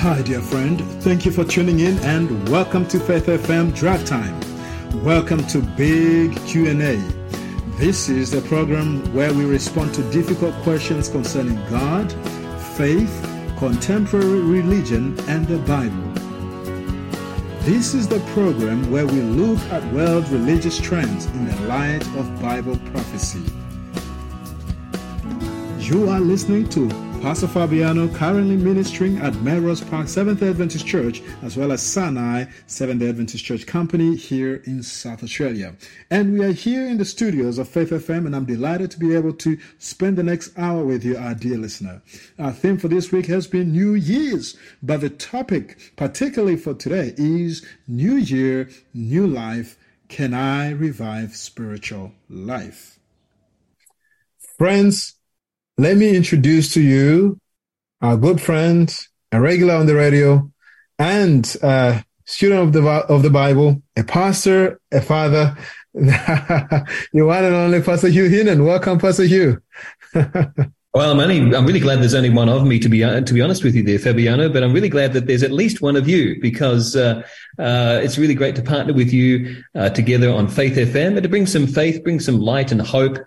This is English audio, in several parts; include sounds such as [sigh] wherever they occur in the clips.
Hi, dear friend. Thank you for tuning in and welcome to Faith FM Drive Time. Welcome to Big Q&A. This is the program where we respond to difficult questions concerning God, faith, contemporary religion, and the Bible. This is the program where we look at world religious trends in the light of Bible prophecy. You are listening to Pastor Fabiano currently ministering at Melrose Park Seventh Adventist Church as well as Sinai Seventh Adventist Church Company here in South Australia. And we are here in the studios of Faith FM and I'm delighted to be able to spend the next hour with you, our dear listener. Our theme for this week has been New Year's, but the topic, particularly for today, is New Year, New Life. Can I revive spiritual life? Friends, let me introduce to you our good friend, a regular on the radio, and a student of the of the Bible, a pastor, a father, [laughs] your one and only Pastor Hugh Heenan. Welcome, Pastor Hugh. [laughs] Well, I'm only, I'm really glad there's only one of me to be, to be honest with you there, Fabiano, but I'm really glad that there's at least one of you because, uh, uh, it's really great to partner with you, uh, together on Faith FM and to bring some faith, bring some light and hope,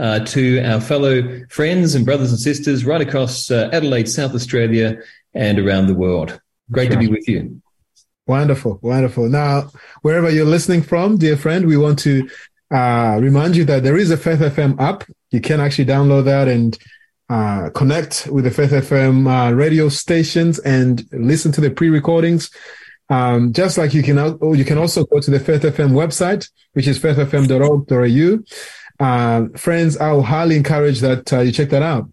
uh, to our fellow friends and brothers and sisters right across uh, Adelaide, South Australia, and around the world. Great sure. to be with you. Wonderful, wonderful. Now, wherever you're listening from, dear friend, we want to uh, remind you that there is a Faith FM app. You can actually download that and uh, connect with the Faith FM uh, radio stations and listen to the pre-recordings. Um, just like you can, you can also go to the Faith FM website, which is faithfm.org.au. Uh, friends, I will highly encourage that uh, you check that out.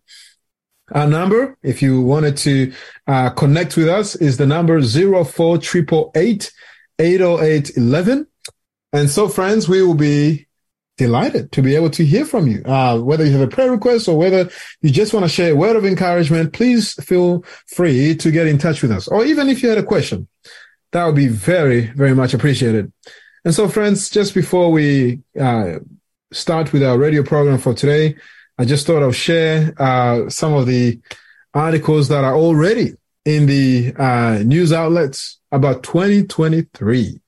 Our number, if you wanted to uh, connect with us, is the number 04888 80811. And so, friends, we will be delighted to be able to hear from you. Uh, whether you have a prayer request or whether you just want to share a word of encouragement, please feel free to get in touch with us. Or even if you had a question, that would be very, very much appreciated. And so, friends, just before we uh, start with our radio program for today, I just thought I'll share uh, some of the articles that are already in the uh, news outlets about 2023.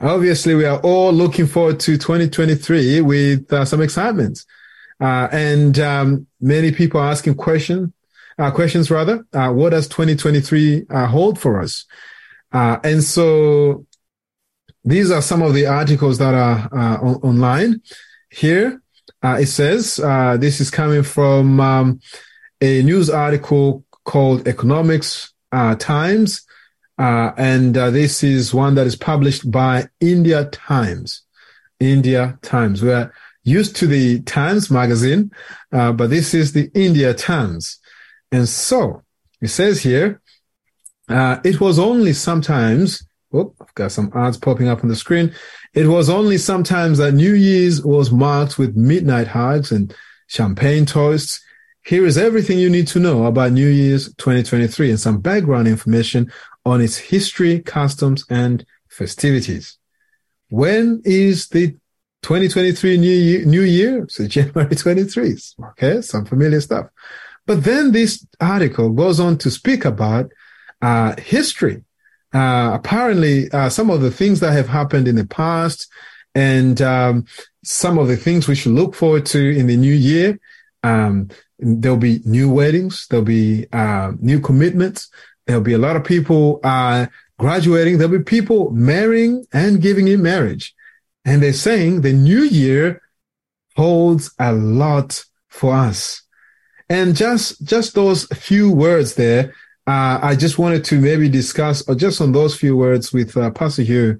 Obviously, we are all looking forward to 2023 with uh, some excitement. Uh, and um, many people are asking question, uh, questions rather. Uh, what does 2023 hold for us? and so these are some of the articles that are on- online here uh, it says uh, this is coming from um, a news article called Economics uh, Times, uh, and uh, this is one that is published by India Times. India Times. We are used to the Times magazine, uh, but this is the India Times, and so it says here, it was only sometimes. Oh, I've got some ads popping up on the screen. It was only sometimes that New Year's was marked with midnight hugs and champagne toasts. Here is everything you need to know about New Year's 2023 and some background information on its history, customs, and festivities. When is the 2023 New Year? New year? So [laughs] January 23. Okay, some familiar stuff. But then this article goes on to speak about uh, history uh, apparently uh, some of the things that have happened in the past and um, some of the things we should look forward to in the new year. Um, there'll be new weddings. There'll be uh, new commitments. There'll be a lot of people uh, graduating. There'll be people marrying and giving in marriage. And they're saying the new year holds a lot for us. And just, just those few words there uh, I just wanted to maybe discuss, or just on those few words with uh, Pastor Hugh,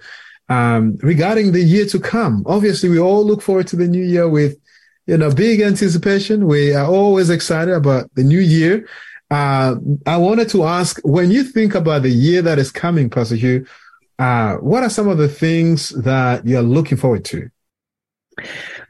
um, regarding the year to come. Obviously, we all look forward to the new year with, you know, big anticipation. We are always excited about the new year. Uh, I wanted to ask, when you think about the year that is coming, Pastor Hugh, uh, what are some of the things that you're looking forward to?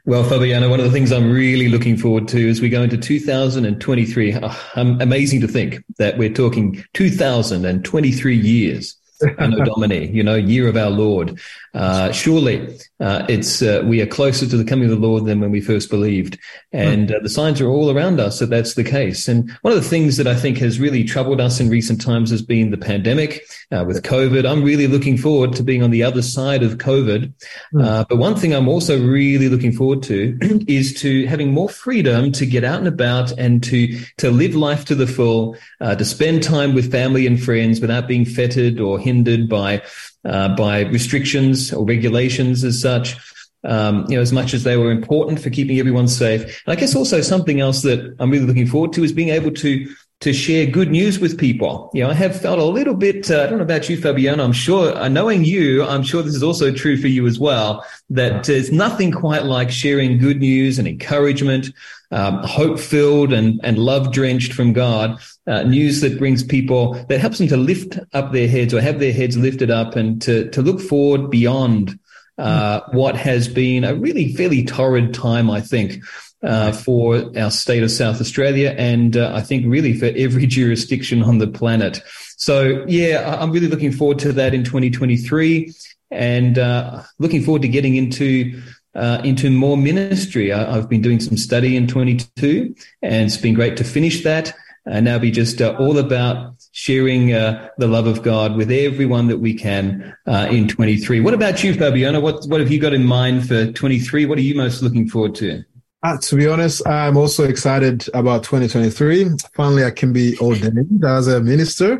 Well, Fabiano, one of the things I'm really looking forward to as we go into 2023, oh, amazing to think that we're talking 2023 years. Anno [laughs] Domini, you know, year of our Lord. Uh, surely uh, it's uh, we are closer to the coming of the Lord than when we first believed, and uh, the signs are all around us that that's the case. And one of the things that I think has really troubled us in recent times has been the pandemic uh, with COVID. I'm really looking forward to being on the other side of COVID, hmm. uh, but one thing I'm also really looking forward to [clears throat] is to having more freedom to get out and about and to to live life to the full, to spend time with family and friends without being fettered or hindered by uh, by restrictions or regulations as such. Um, you know, as much as they were important for keeping everyone safe. And I guess also something else that I'm really looking forward to is being able to to share good news with people. You know, I have felt a little bit, uh, I don't know about you, Fabiano. I'm sure, uh, knowing you, I'm sure this is also true for you as well, that there's nothing quite like sharing good news and encouragement, um, hope filled and, and love drenched from God, uh, news that brings people, that helps them to lift up their heads or have their heads lifted up and to, to look forward beyond uh, what has been a really fairly torrid time, I think uh, for our state of South Australia, and uh, I think really for every [laughs] jurisdiction on the planet. So, yeah, I'm really looking forward to that in 2023, and uh, looking forward to getting into. Uh, into more ministry. I, have been doing some study in 22, and it's been great to finish that. And now be just uh, all about sharing uh, the love of God with everyone that we can uh, in 23. What about you, Fabiano? What what have you got in mind for 23? What are you most looking forward to? Uh, to be honest, I'm also excited about 2023. Finally, I can be ordained as a minister.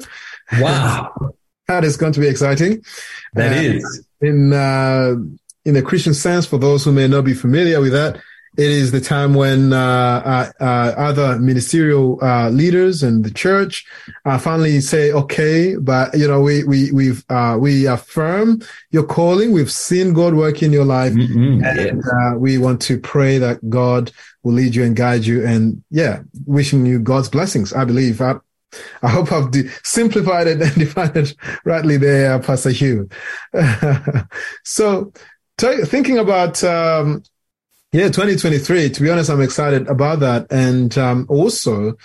Wow. [laughs] that is going to be exciting. That uh, is In, uh, in the Christian sense, for those who may not be familiar with that, it is the time when uh, uh, uh, other ministerial uh, leaders and the church uh, finally say, "Okay, but you know, we we we've uh, we affirm your calling. We've seen God work in your life, mm-hmm, and we want to pray that God will lead you and guide you. And yeah, wishing you God's blessings. I believe. I, I hope I've de- simplified it and [laughs] defined it rightly there, Pastor Hugh. [laughs] so, t- thinking about um, yeah, 2023. To be honest, I'm excited about that. And um, also,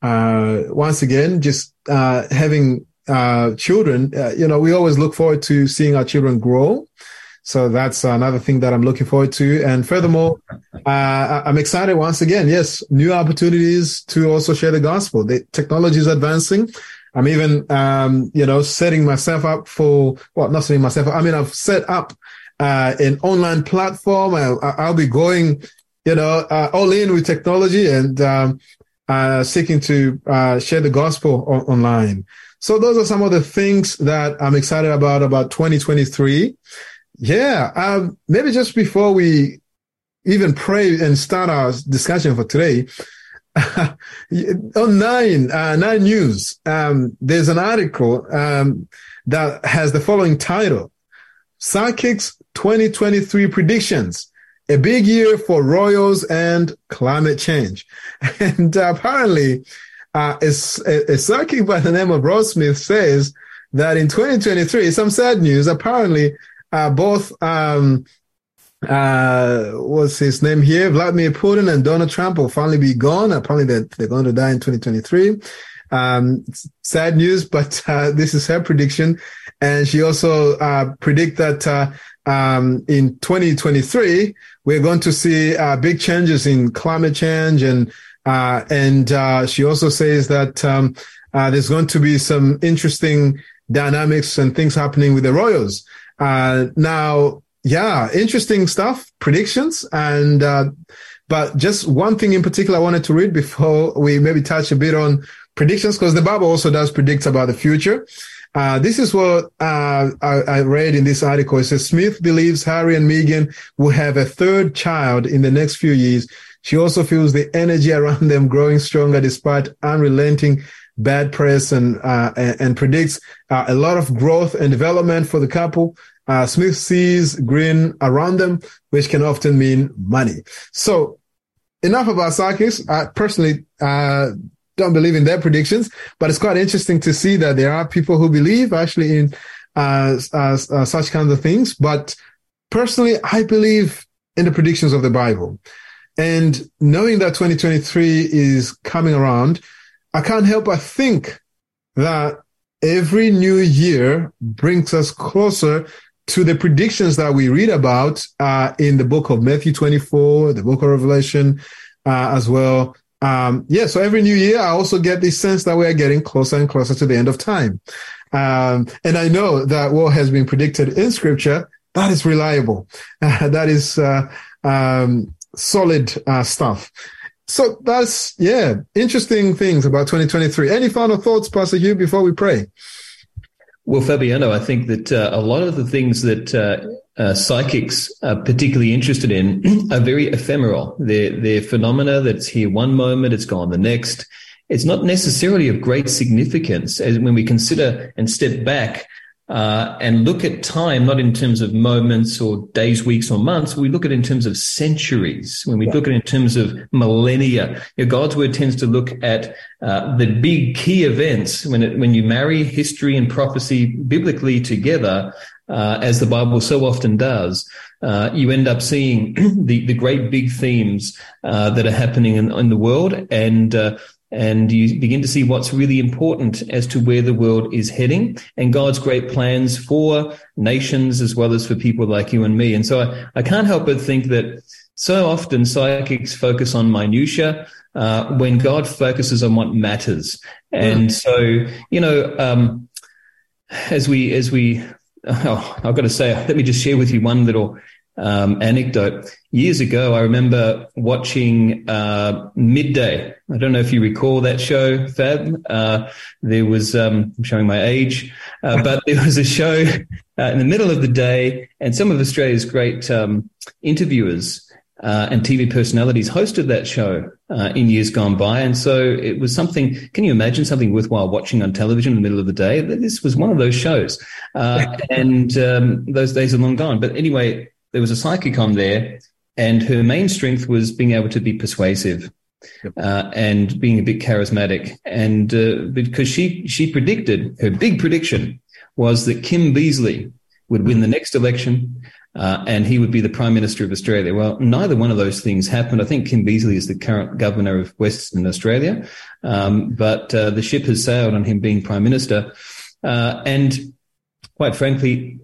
uh, once again, just uh, having uh, children, uh, you know, we always look forward to seeing our children grow. So that's another thing that I'm looking forward to. And furthermore, uh, I'm excited once again. Yes, new opportunities to also share the gospel. The technology is advancing. I'm even, um, you know, setting myself up for, well, not setting myself up. I mean, I've set up uh, an online platform. I, will be going, you know, uh, all in with technology and um, uh, seeking to uh, share the gospel on- online. So those are some of the things that I'm excited about about 2023. Yeah, um, maybe just before we even pray and start our discussion for today, [laughs] on nine uh, nine news, um, there's an article um, that has the following title: Psychics 2023 predictions. A big year for royals and climate change. [laughs] And uh, apparently, uh, a, a, psychic by the name of Rod Smith says that in 2023, some sad news. Apparently, uh, both, um, uh, what's his name here? Vladimir Putin and Donald Trump will finally be gone. Apparently, they're, they're going to die in 2023. Um, sad news, but uh, this is her prediction. And she also uh, that uh, um, in 2023, we're going to see uh, big changes in climate change. And, uh, and, uh, she also says that, um, uh, there's going to be some interesting dynamics and things happening with the Royals. Uh, now, yeah, interesting stuff, predictions. And, uh, but just one thing in particular I wanted to read before we maybe touch a bit on predictions, because the Bible also does predict about the future. Uh, this is what uh, I, I, read in this article. It says Smith believes Harry and Meghan will have a third child in the next few years. She also feels the energy around them growing stronger despite unrelenting bad press and uh, and, and, predicts uh, a lot of growth and development for the couple. Uh, Smith sees green around them, which can often mean money. So enough about Sarkis. I personally uh, don't believe in their predictions, but it's quite interesting to see that there are people who believe actually in uh, uh, uh, such kinds of things. But personally, I believe in the predictions of the Bible. And knowing that 2023 is coming around, I can't help but think that every new year brings us closer to the predictions that we read about uh, in the book of Matthew 24, the book of Revelation uh, as well. Um, yeah, so every new year, I also get this sense that we are getting closer and closer to the end of time. Um, and I know that what has been predicted in scripture, that is reliable. Uh, [laughs] that is uh, um, solid uh, stuff. So that's, yeah, interesting things about 2023. Any final thoughts, Pastor Hugh, before we pray? Well, Fabiano, I think that uh, a lot of the things that uh, uh, psychics are particularly interested in [clears throat] are very ephemeral. They're, they're phenomena that's here one moment, it's gone the next. It's not necessarily of great significance as when we consider and step back uh, and look at time not in terms of moments or days, weeks, or months. We look at it in terms of centuries. When we yeah. look at it in terms of millennia, you know, God's word tends to look at uh, the big key events. When it, when you marry history and prophecy biblically together, uh, as the Bible so often does, uh, you end up seeing [clears throat] the the great big themes uh, that are happening in, in the world and uh, and you begin to see what's really important as to where the world is heading and God's great plans for nations as well as for people like you and me. And so I, I can't help but think that so often psychics focus on minutia uh, when God focuses on what matters. And mm. so, you know, um, as we as we [laughs] oh, I've got to say, let me just share with you one little um, anecdote. Years ago, I remember watching uh, Midday. I don't know if you recall that show, Fab. Uh, there was, um, I'm showing my age, uh, but there was a show uh, in the middle of the day, and some of Australia's great um, interviewers uh, and TV personalities hosted that show uh, in years gone by. And so it was something, can you imagine something worthwhile watching on television in the middle of the day? This was one of those shows. Uh, [laughs] and um, those days are long gone. But anyway, there was a psychic on there, and her main strength was being able to be persuasive. Yep. Uh, and being a bit charismatic, and uh, because she she predicted her big prediction was that Kim Beazley would win the next election, uh, and he would be the Prime Minister of Australia. Well, neither one of those things happened. I think Kim Beazley is the current governor of Western Australia, um, but uh, the ship has sailed on him being Prime Minister. Uh, and quite frankly,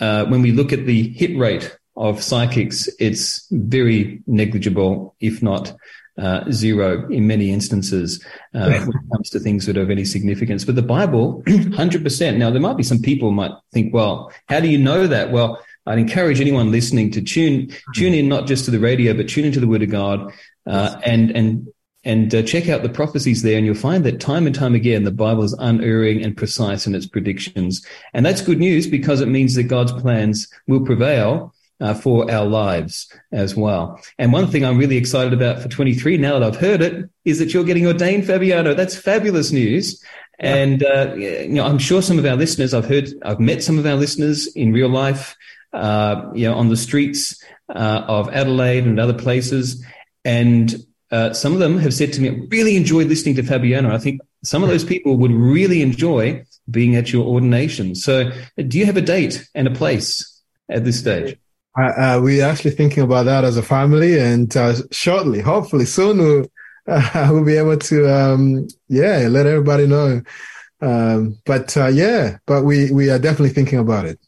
uh, when we look at the hit rate of psychics, it's very negligible, if not uh, zero in many instances uh, when it comes to things that are of any significance. But the Bible, [clears throat] 100%. Now, there might be some people might think, well, how do you know that? Well, I'd encourage anyone listening to tune tune in not just to the radio, but tune into the Word of God uh, and and and uh, check out the prophecies there, and you'll find that time and time again the Bible is unerring and precise in its predictions, and that's good news because it means that God's plans will prevail uh, for our lives as well. And one thing I'm really excited about for 23, now that I've heard it, is that you're getting ordained, Fabiano. That's fabulous news. And uh, you know, I'm sure some of our listeners, I've heard, I've met some of our listeners in real life, uh, you know, on the streets uh, of Adelaide and other places, and uh, some of them have said to me, I really enjoyed listening to Fabiano. I think some of those people would really enjoy being at your ordination. So, do you have a date and a place at this stage? Uh, we're actually thinking about that as a family, and uh, shortly, hopefully soon, we'll, uh, [laughs] we'll be able to, um, yeah, let everybody know. Um, but uh, yeah, but we we are definitely thinking about it.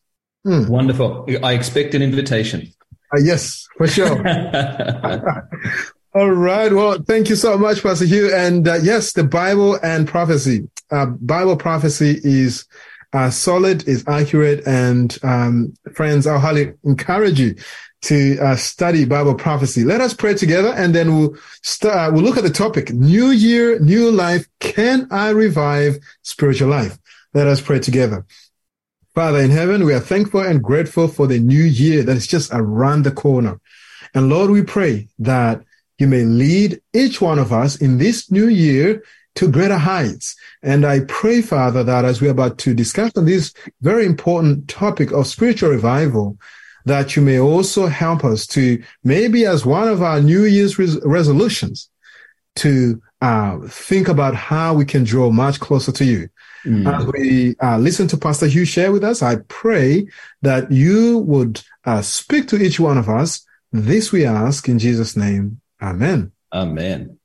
Hmm. Wonderful. I expect an invitation. Uh, yes, for sure. [laughs] [laughs] All right. Well, thank you so much, Pastor Hugh. And uh, yes, the Bible and prophecy. Bible prophecy is uh, solid, is accurate, and um, friends, I'll highly encourage you to uh, study Bible prophecy. Let us pray together, and then we'll start. Uh, we'll look at the topic: New Year, New Life. Can I revive spiritual life? Let us pray together. Father in heaven, we are thankful and grateful for the new year that is just around the corner. And Lord, we pray that you may lead each one of us in this new year to greater heights. And I pray, Father, that as we're about to discuss on this very important topic of spiritual revival, that you may also help us to maybe as one of our New Year's res- resolutions to uh, think about how we can draw much closer to you. Mm. As we uh, listen to Pastor Hugh share with us, I pray that you would uh, speak to each one of us. This we ask in Jesus' name. Amen. Amen.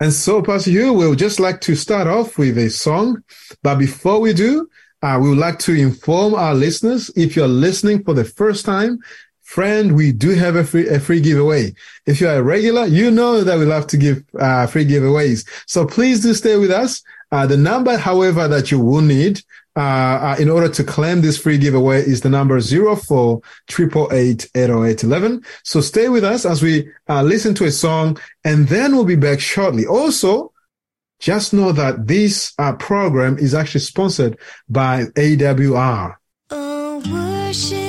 And so, Pastor Hugh, we would just like to start off with a song. But before we do, uh, we would like to inform our listeners if you're listening for the first time, friend, we do have a free, a free giveaway. If you're a regular, you know that we love to give uh, free giveaways. So please do stay with us. Uh, the number, however, that you will need uh, uh, in order to claim this free giveaway is the number 04 So stay with us as we uh, listen to a song and then we'll be back shortly. Also, just know that this uh, program is actually sponsored by AWR. Oh,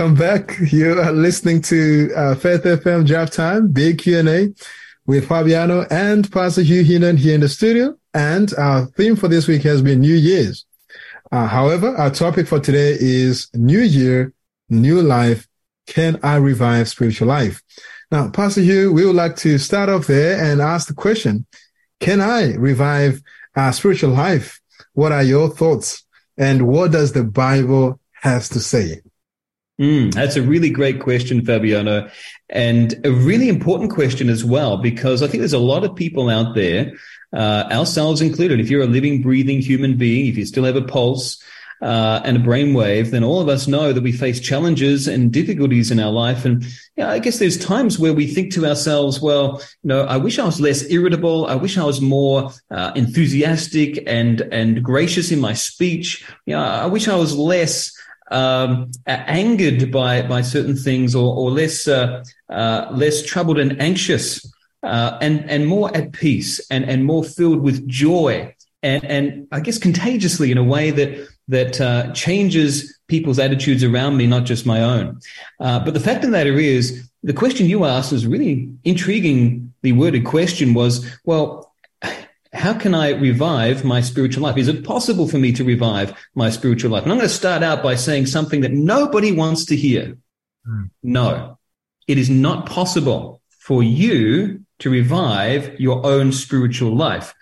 Welcome back. You are listening to uh, Faith FM Drive Time, Big Q&A with Fabiano and Pastor Hugh Heenan here in the studio. And our theme for this week has been New Year's. Uh, however, our topic for today is New Year, New Life. Can I revive spiritual life? Now, Pastor Hugh, we would like to start off there and ask the question, can I revive our spiritual life? What are your thoughts? And what does the Bible has to say? Mm, that's a really great question, Fabiano, and a really important question as well, because I think there's a lot of people out there, uh, ourselves included. If you're a living, breathing human being, if you still have a pulse uh, and a brainwave, then all of us know that we face challenges and difficulties in our life. And yeah, I guess there's times where we think to ourselves, well, you know, I wish I was less irritable. I wish I was more uh, enthusiastic and and gracious in my speech. Yeah, I wish I was less um, angered by by certain things, or, or less uh, uh, less troubled and anxious, uh, and and more at peace, and and more filled with joy, and and I guess contagiously in a way that that uh, changes people's attitudes around me, not just my own. Uh, but the fact of the matter is, the question you asked was really intriguingly worded question was, well, how can I revive my spiritual life? Is it possible for me to revive my spiritual life? And I'm going to start out by saying something that nobody wants to hear. Hmm. No, it is not possible for you to revive your own spiritual life.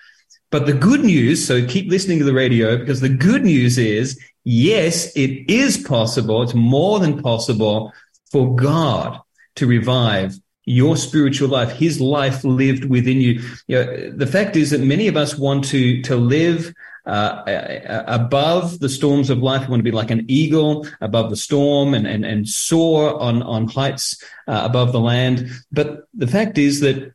But the good news, so keep listening to the radio because the good news is, yes, it is possible. It's more than possible for God to revive your spiritual life, his life lived within you. you know, the fact is that many of us want to, to live uh, above the storms of life. We want to be like an eagle above the storm and, and, and soar on, on heights uh, above the land. But the fact is that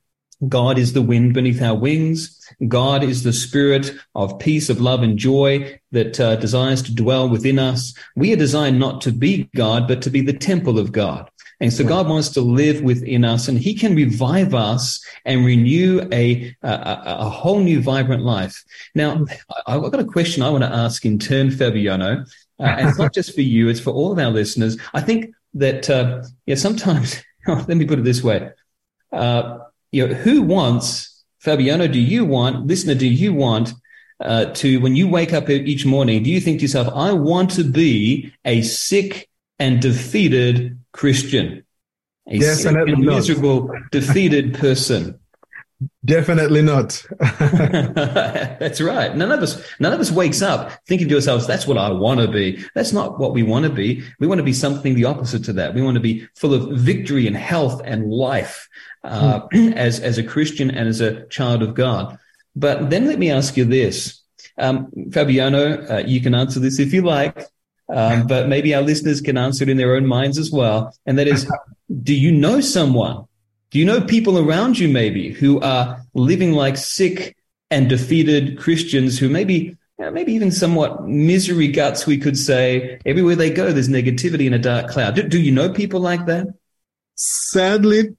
God is the wind beneath our wings. God is the spirit of peace, of love and joy that uh, desires to dwell within us. We are designed not to be God, but to be the temple of God. And so God wants to live within us and he can revive us and renew a, a, a whole new vibrant life. Now, I've got a question I want to ask in turn, Fabiano. Uh, and it's not just for you, it's for all of our listeners. I think that, uh, yeah, sometimes, [laughs] let me put it this way. Uh, you know, who wants, Fabiano, do you want, listener, do you want uh, to, when you wake up each morning, do you think to yourself, I want to be a sick and defeated Christian, a Definitely and not. miserable, defeated person? Definitely not. [laughs] [laughs] that's right. None of us, none of us wakes up thinking to ourselves, that's what I want to be. That's not what we want to be. We want to be something the opposite to that. We want to be full of victory and health and life, uh, as, as a Christian and as a child of God. But then let me ask you this. Um, Fabiano, uh, you can answer this if you like. Um, but maybe our listeners can answer it in their own minds as well. And that is, do you know someone? Do you know people around you maybe who are living like sick and defeated Christians who maybe, you know, maybe even somewhat misery guts, we could say. Everywhere they go, there's negativity in a dark cloud. Do, do you know people like that? Sadly,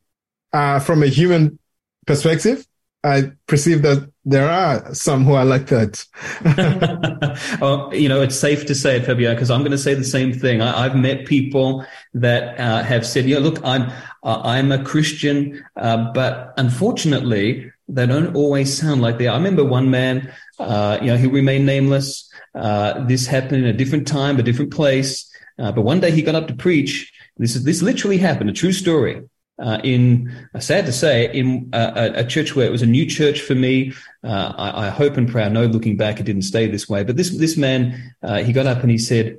uh, from a human perspective, I perceive that there are some who are like that. [laughs] well, you know, it's safe to say it, Fabio, because I'm going to say the same thing. I, I've met people that uh, have said, "Yeah, look, I'm uh, I'm a Christian, uh, but unfortunately, they don't always sound like they are." I remember one man, uh, you know, he remained nameless. Uh, this happened in a different time, a different place, uh, but one day he got up to preach. This is this literally happened, a true story uh, in, uh, sad to say, in uh, a, a church where it was a new church for me. Uh, I, I hope and pray. I know looking back, it didn't stay this way. But this this man, uh, he got up and he said,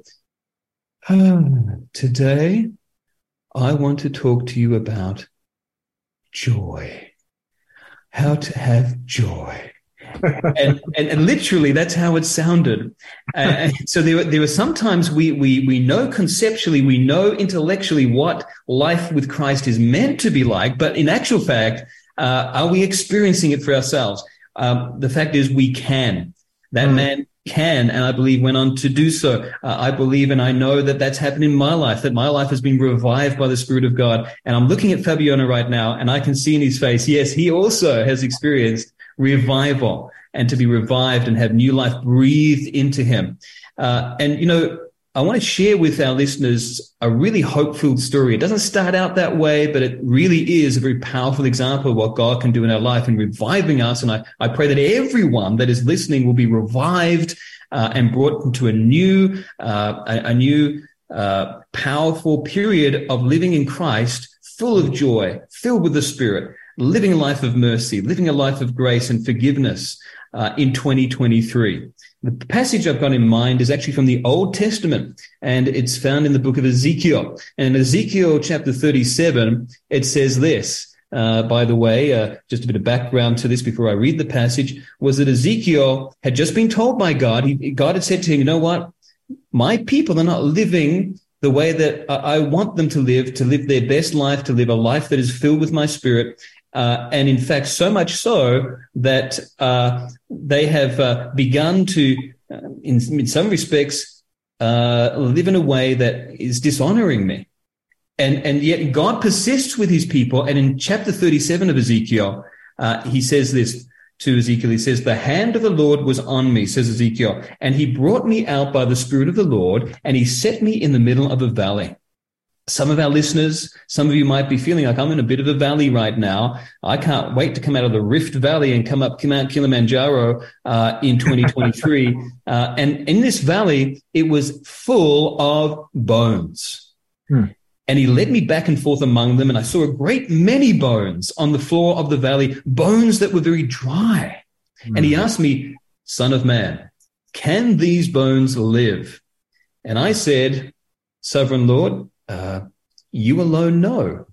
"Ah, "Today, I want to talk to you about joy. How to have joy." And, and and literally that's how it sounded. Uh, so there were, there were sometimes we we we know conceptually, we know intellectually what life with Christ is meant to be like, but in actual fact, uh, are we experiencing it for ourselves? Um, the fact is, we can. That man can, and I believe went on to do so. Uh, I believe and I know that that's happened in my life, that my life has been revived by the Spirit of God. And I'm looking at Fabiano right now, and I can see in his face, yes, he also has experienced revival and to be revived and have new life breathed into him. Uh, and, you know, I want to share with our listeners a really hope-filled story. It doesn't start out that way, but it really is a very powerful example of what God can do in our life in reviving us. And I, I pray that everyone that is listening will be revived uh, and brought into a new, uh, a, a new, uh, powerful period of living in Christ, full of joy, filled with the Spirit, living a life of mercy, living a life of grace and forgiveness uh, in 2023. The passage I've got in mind is actually from the Old Testament, and it's found in the book of Ezekiel. And in Ezekiel chapter 37, it says this. Uh, by the way, uh, just a bit of background to this before I read the passage was that Ezekiel had just been told by God. He, God had said to him, "You know what? My people are not living the way that I want them to live, to live their best life, to live a life that is filled with my spirit. Uh, and in fact, so much so that uh, they have uh, begun to, uh, in, in some respects, uh, live in a way that is dishonoring me. And, and yet God persists with his people. And in chapter 37 of Ezekiel, uh, he says this, to Ezekiel. He says, the hand of the Lord was on me, says Ezekiel, and he brought me out by the spirit of the Lord and he set me in the middle of a valley. Some of our listeners, some of you might be feeling like I'm in a bit of a valley right now. I can't wait to come out of the Rift Valley and come up Mount Kilimanjaro uh, in 2023. [laughs] uh, and in this valley, it was full of bones. Hmm. And he led me back and forth among them, and I saw a great many bones on the floor of the valley, bones that were very dry. And he asked me, Son of man, can these bones live? And I said, Sovereign Lord, uh, you alone know.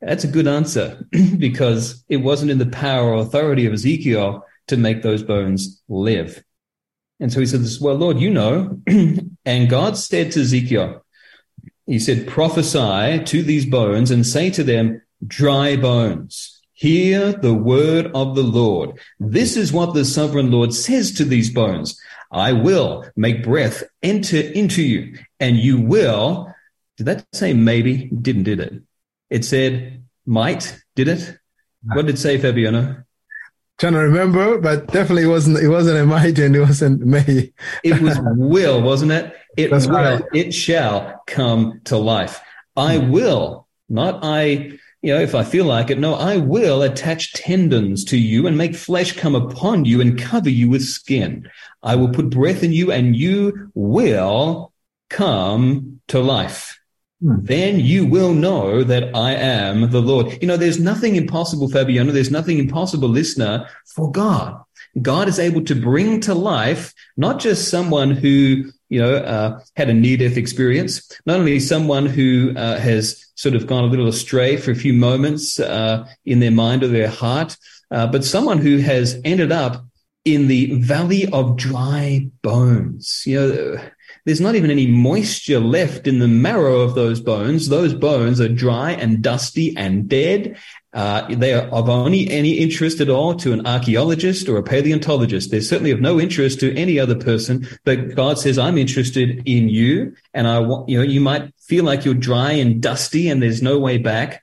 That's a good answer [clears throat] because it wasn't in the power or authority of Ezekiel to make those bones live. And so he says, Well, Lord, you know. [clears throat] and God said to Ezekiel, He said, Prophesy to these bones and say to them, Dry bones, hear the word of the Lord. This is what the sovereign Lord says to these bones I will make breath enter into you, and you will. Did that say maybe? Didn't, did it? It said might, did it? What did it say, Fabiano? Trying to remember, but definitely wasn't. It wasn't a might and it wasn't may. It was [laughs] will, wasn't it? It That's will, right. it shall come to life. I hmm. will, not I, you know, if I feel like it. No, I will attach tendons to you and make flesh come upon you and cover you with skin. I will put breath in you and you will come to life. Hmm. Then you will know that I am the Lord. You know, there's nothing impossible, Fabiano. There's nothing impossible, listener, for God. God is able to bring to life not just someone who, you know, uh, had a near death experience, not only someone who uh, has sort of gone a little astray for a few moments uh, in their mind or their heart, uh, but someone who has ended up in the valley of dry bones. You know, there's not even any moisture left in the marrow of those bones. Those bones are dry and dusty and dead. Uh, they are of only any interest at all to an archaeologist or a paleontologist. They're certainly of no interest to any other person. But God says, "I'm interested in you," and I want you know you might feel like you're dry and dusty and there's no way back.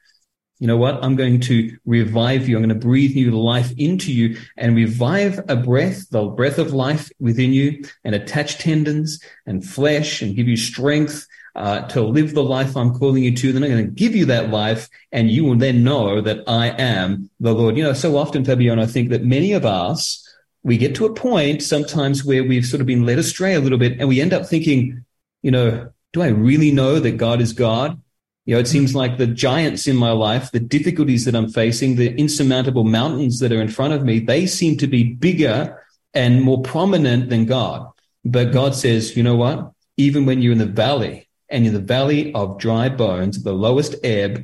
You know what? I'm going to revive you. I'm going to breathe new life into you and revive a breath, the breath of life within you and attach tendons and flesh and give you strength uh, to live the life I'm calling you to. Then I'm going to give you that life and you will then know that I am the Lord. You know, so often, Fabiano, I think that many of us, we get to a point sometimes where we've sort of been led astray a little bit and we end up thinking, you know, do I really know that God is God? You know, it seems like the giants in my life, the difficulties that I'm facing, the insurmountable mountains that are in front of me, they seem to be bigger and more prominent than God. But God says, you know what? Even when you're in the valley and in the valley of dry bones, the lowest ebb,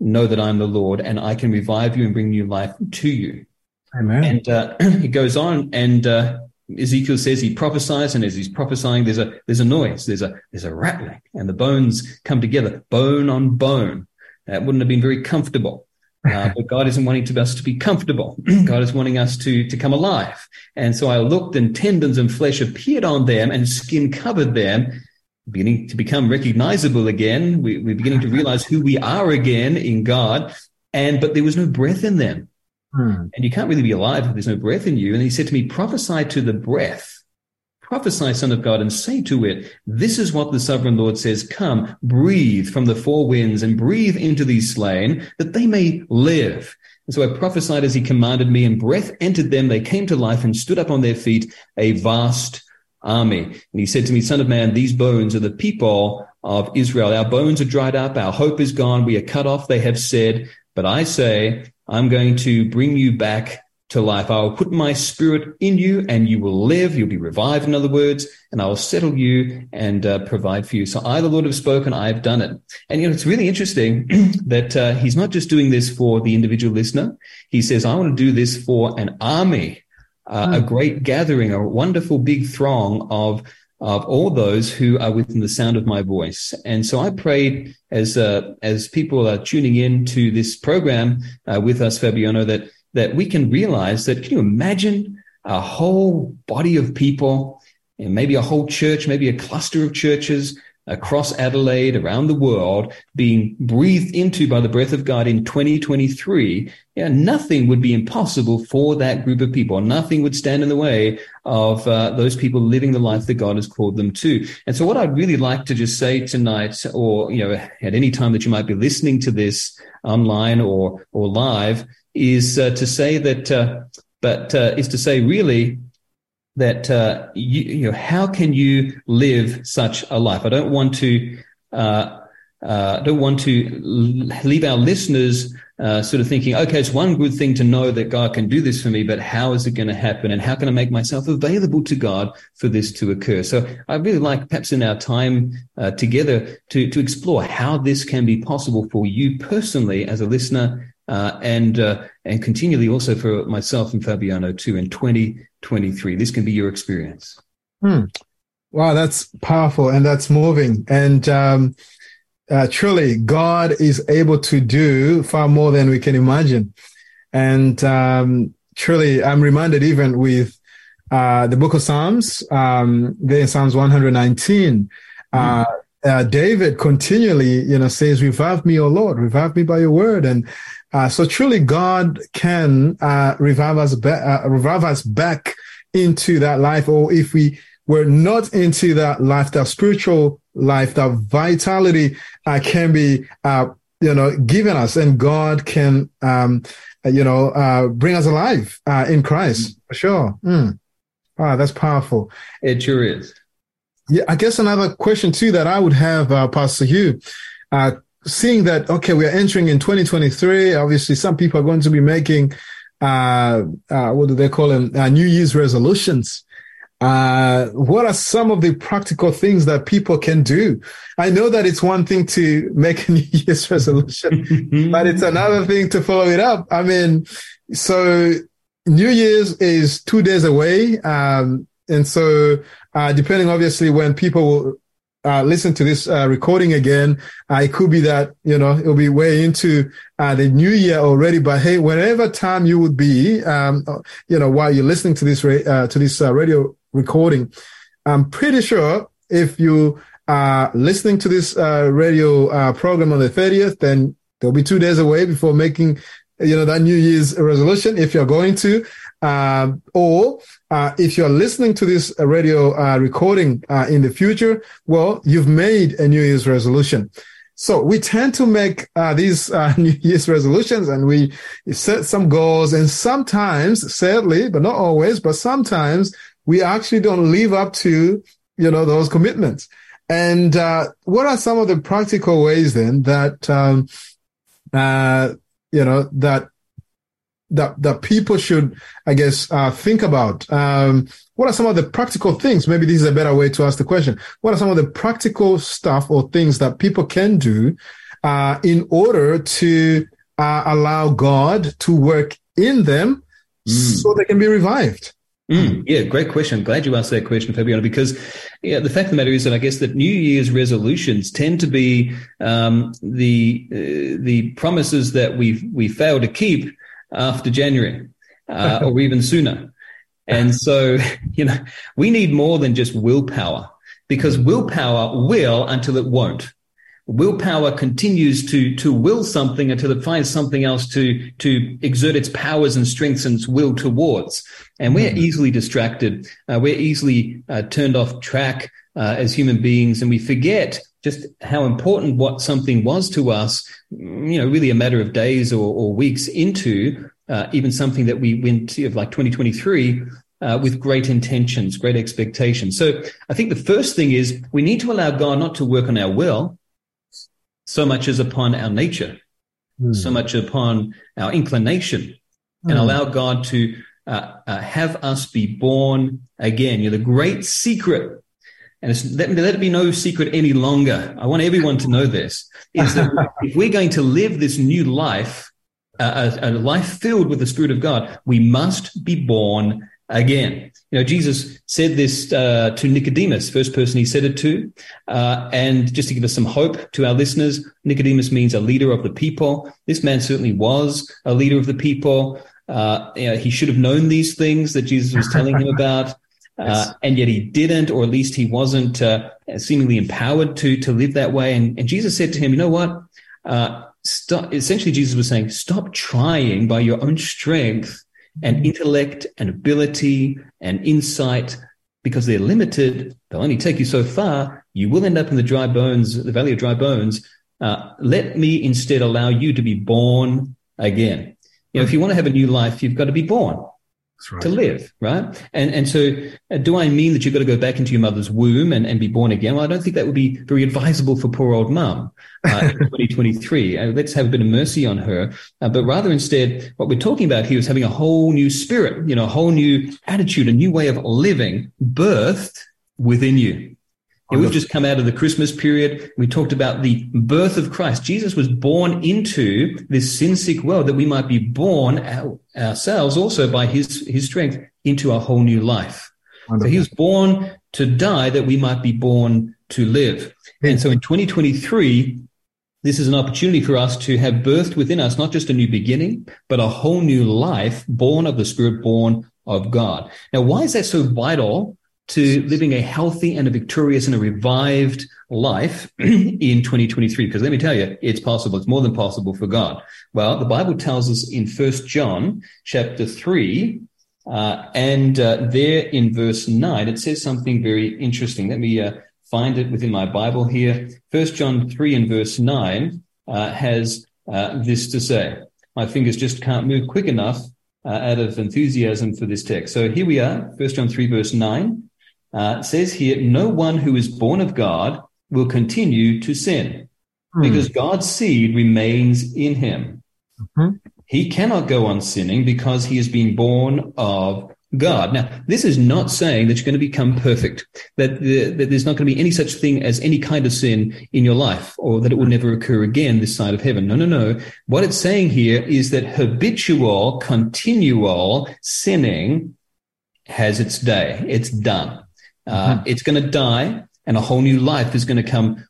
know that I'm the Lord and I can revive you and bring new life to you. Amen. And uh, [clears throat] it goes on, and uh, Ezekiel says he prophesies, and as he's prophesying, there's a there's a noise, there's a there's a rattling, and the bones come together, bone on bone. That wouldn't have been very comfortable. [laughs] Uh, but God isn't wanting to us to be comfortable. [clears throat] God is wanting us to to come alive. And so I looked, and tendons and flesh appeared on them, and skin covered them, beginning to become recognizable again. We, we're beginning to realize who we are again in God. And but there was no breath in them. Hmm. And you can't really be alive if there's no breath in you. And he said to me, prophesy to the breath, prophesy, son of God, and say to it, this is what the sovereign Lord says, come, breathe from the four winds and breathe into these slain that they may live. And so I prophesied as he commanded me and breath entered them. They came to life and stood up on their feet, a vast army. And he said to me, son of man, these bones are the people of Israel. Our bones are dried up. Our hope is gone. We are cut off. They have said, but I say, I'm going to bring you back to life. I will put my spirit in you and you will live. You'll be revived, in other words, and I will settle you and uh, provide for you. So I, the Lord, have spoken. I have done it. And, you know, it's really interesting [clears throat] that uh, he's not just doing this for the individual listener. He says, I want to do this for an army, uh, a great gathering, a wonderful big throng of of all those who are within the sound of my voice. And so I prayed as uh, as people are tuning in to this program uh, with us, Fabiano, that that we can realize that. Can you imagine a whole body of people, and maybe a whole church, maybe a cluster of churches, across Adelaide, around the world, being breathed into by the breath of God in 2023, yeah, nothing would be impossible for that group of people. Nothing would stand in the way of uh, those people living the life that God has called them to. And so, what I'd really like to just say tonight, or you know, at any time that you might be listening to this online or or live, is uh, to say that, uh, but uh, is to say really that uh, you, you know how can you live such a life? I don't want to uh, uh, don't want to leave our listeners uh, sort of thinking, okay, it's one good thing to know that God can do this for me, but how is it going to happen, and how can I make myself available to God for this to occur? So I really like perhaps in our time uh, together to to explore how this can be possible for you personally as a listener. Uh, and and continually also for myself and Fabiano too in 2023. This can be your experience. Hmm. Wow, that's powerful and that's moving. And um, uh, truly, God is able to do far more than we can imagine. And um, truly, I'm reminded even with uh, the book of Psalms, um, there in Psalms 119, uh, uh, David continually, you know, says, "Revive me, O Lord, revive me by Your word." And uh, so, truly, God can uh, revive us, ba- uh, revive us back into that life, or if we were not into that life, that spiritual life, that vitality uh, can be, uh, you know, given us, and God can, um, you know, uh, bring us alive uh, in Christ for sure. Mm. Wow, that's powerful. It sure is. Yeah, I guess another question too that I would have, uh, Pastor Hugh, uh, seeing that okay, we are entering in 2023. Obviously, some people are going to be making, uh, uh what do they call them, uh, New Year's resolutions. Uh, what are some of the practical things that people can do? I know that it's one thing to make a [laughs] New Year's resolution, but it's another thing to follow it up. I mean, so New Year's is two days away. Um, and so, uh, depending obviously when people will uh, listen to this uh, recording again, uh, it could be that, you know, it'll be way into uh, the new year already. But hey, whenever time you would be, um, you know, while you're listening to this, ra- uh, to this uh, radio recording, I'm pretty sure if you are listening to this radio program on the 30th, then there'll be two days away before making, you know, that New Year's resolution if you're going to. Um, or uh, if you're listening to this uh, radio uh, recording uh, in the future, well, you've made a New Year's resolution. So we tend to make uh, these uh, [laughs] New Year's resolutions and we set some goals and sometimes, sadly, but not always, but sometimes we actually don't live up to, you know, those commitments. And what are some of the practical ways then that, um, you know, that that that people should, I guess, uh, think about? Um, what are some of the practical things? Maybe this is a better way to ask the question. What are some of the practical stuff or things that people can do uh, in order to uh, allow God to work in them mm. so they can be revived? Mm, yeah, great question. Glad you asked that question, Fabiano, because yeah, the fact of the matter is that I guess that New Year's resolutions tend to be um, the uh, the promises that we we fail to keep after January uh, or even sooner. And so, [laughs] you know, we need more than just willpower because willpower will until it won't. Willpower continues to, to will something until it finds something else to, to exert its powers and strengths and its will towards. And we're mm. easily distracted. Uh, we're easily uh, turned off track uh, as human beings and we forget just how important what something was to us, you know, really a matter of days or, or weeks into uh, even something that we went to like 2023 uh, with great intentions, great expectations. So I think the first thing is we need to allow God not to work on our will so much as upon our nature, mm. so much upon our inclination, mm. and hmm. allow God to uh, uh, have us be born again. You know, the great secret and it's, let, let it be no secret any longer. I want everyone to know this is that [laughs] if we're going to live this new life, uh, a, a, life filled with the Spirit of God, we must be born again. You know, Jesus said this uh, to Nicodemus, first person he said it to. Uh, and just to give us some hope to our listeners, Nicodemus means a leader of the people. This man certainly was a leader of the people. Uh, you know, he should have known these things that Jesus was telling him [laughs] about. Uh, and yet he didn't, or at least he wasn't uh, seemingly empowered to to live that way. And, and Jesus said to him, "You know what? Uh, stop." Essentially, Jesus was saying, "Stop trying by your own strength and intellect and ability and insight, because they're limited. They'll only take you so far. You will end up in the dry bones, the valley of dry bones. Uh, let me instead allow you to be born again. You know, if you want to have a new life, you've got to be born." Right. to live, right? And and so, uh, do I mean that you've got to go back into your mother's womb and, and be born again? Well, I don't think that would be very advisable for poor old mum uh, in [laughs] 2023. Uh, let's have a bit of mercy on her, uh, but rather instead, what we're talking about here is having a whole new spirit, you know, a whole new attitude, a new way of living, birthed within you. We've just come out of the Christmas period. We talked about the birth of Christ. Jesus was born into this sin sick world that we might be born our, ourselves also by his, his strength into a whole new life. So he was born to die that we might be born to live. And so in 2023, this is an opportunity for us to have birthed within us not just a new beginning, but a whole new life born of the Spirit, born of God. Now, why is that so vital to living a healthy and a victorious and a revived life [clears throat] in 2023? Because let me tell you, it's possible. It's more than possible for God. Well, the Bible tells us in First John chapter 3, uh, and uh, there in verse 9, it says something very interesting. Let me uh, find it within my Bible here. First John 3 and verse 9 uh, has uh, this to say. My fingers just can't move quick enough uh, out of enthusiasm for this text. So here we are, First John 3 verse 9. Uh, it says here, no one who is born of God will continue to sin Hmm. because God's seed remains in him. Mhm. He cannot go on sinning because he is being born of God. Now, this is not saying that you're going to become perfect, that, the, that there's not going to be any such thing as any kind of sin in your life, or that it will never occur again this side of heaven. No, no, no. What it's saying here is that habitual, continual sinning has its day. It's done. Uh, It's going to die, and a whole new life is going to come,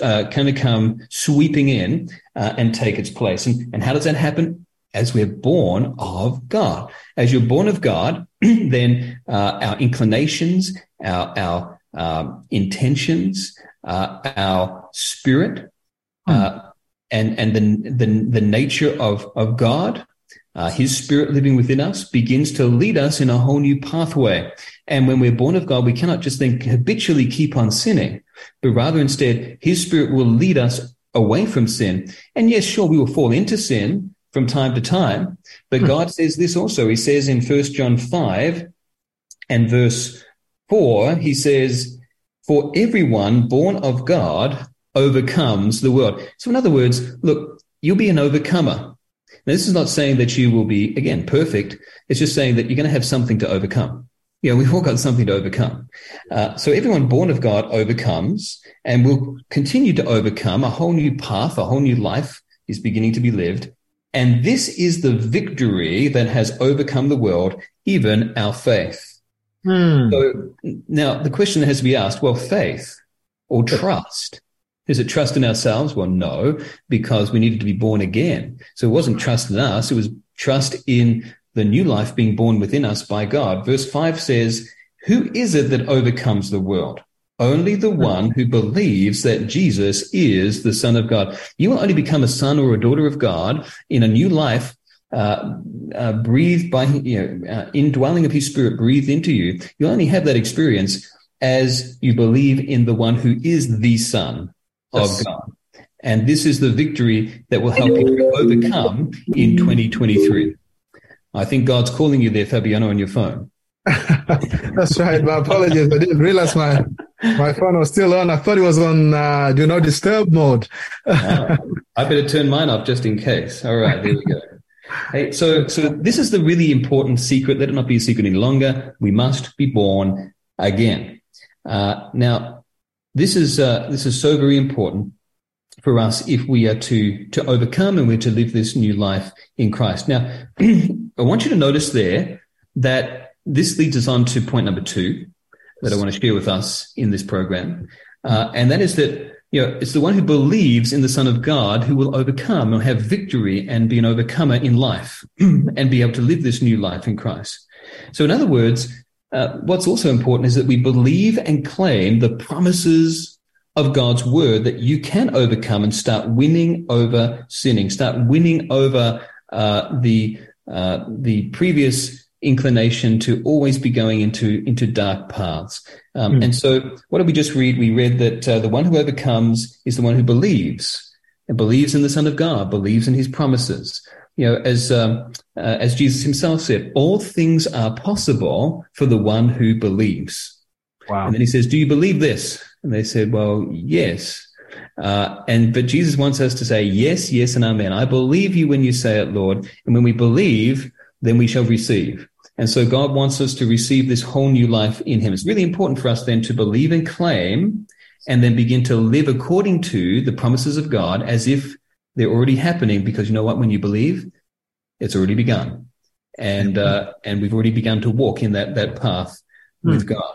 uh, going to come sweeping in uh, and take its place. And, and how does that happen? As we're born of God. As you're born of God, [clears throat] then uh, our inclinations, our our um, intentions, uh, our spirit, uh, and and the the, the nature of of God, uh, His Spirit living within us, begins to lead us in a whole new pathway. And when we're born of God, we cannot just think habitually keep on sinning, but rather instead, His Spirit will lead us away from sin. And yes, sure, we will fall into sin from time to time, but God says this also. He says in First John five and verse four, He says, "For everyone born of God overcomes the world." So, in other words, look, you'll be an overcomer. Now, this is not saying that you will be, again, perfect. It's just saying that you're going to have something to overcome. You know, we've all got something to overcome. Uh, so everyone born of God overcomes and will continue to overcome. A whole new path, a whole new life is beginning to be lived. And this is the victory that has overcome the world, even our faith. Hmm. So now the question that has to be asked, well, faith or trust? Is it trust in ourselves? Well, no, because we needed to be born again. So it wasn't trust in us. It was trust in the new life being born within us by God. Verse five says, who is it that overcomes the world? Only the one who believes that Jesus is the Son of God. You will only become a son or a daughter of God in a new life uh, uh, breathed by, you know, uh, indwelling of his spirit breathed into you. You'll only have that experience as you believe in the one who is the Son Yes. of God. And this is the victory that will help you to overcome in 2023. I think God's calling you there, Fabiano, on your phone. [laughs] That's right. My apologies. I didn't realize my my phone was still on. I thought it was on uh, do not disturb mode. Ah, I better turn mine off just in case. All right, there we go. Hey, so so this is the really important secret. Let it not be a secret any longer. We must be born again. Uh, now, this is uh, this is so very important for us if we are to to overcome and we're to live this new life in Christ. Now, [clears throat] I want you to notice there that this leads us on to point number two that I want to share with us in this program, uh, and that is that you know it's the one who believes in the Son of God who will overcome and have victory and be an overcomer in life [clears throat] and be able to live this new life in Christ. So, in other words, uh, what's also important is that we believe and claim the promises of God's word that you can overcome and start winning over sinning, start winning over uh, the uh, the previous inclination to always be going into into dark paths. Um, Mm. And so, what did we just read? We read that uh, the one who overcomes is the one who believes and believes in the Son of God, believes in His promises. You know, as um, uh, as Jesus Himself said, all things are possible for the one who believes. Wow. And then he says, "Do you believe this?" And they said, "Well, yes." Uh, and but Jesus wants us to say, "Yes, yes, and amen." I believe you when you say it, Lord. And when we believe, then we shall receive. And so God wants us to receive this whole new life in Him. It's really important for us then to believe and claim, and then begin to live according to the promises of God as if they're already happening. Because you know what? When you believe, it's already begun, and uh, and we've already begun to walk in that that path with God.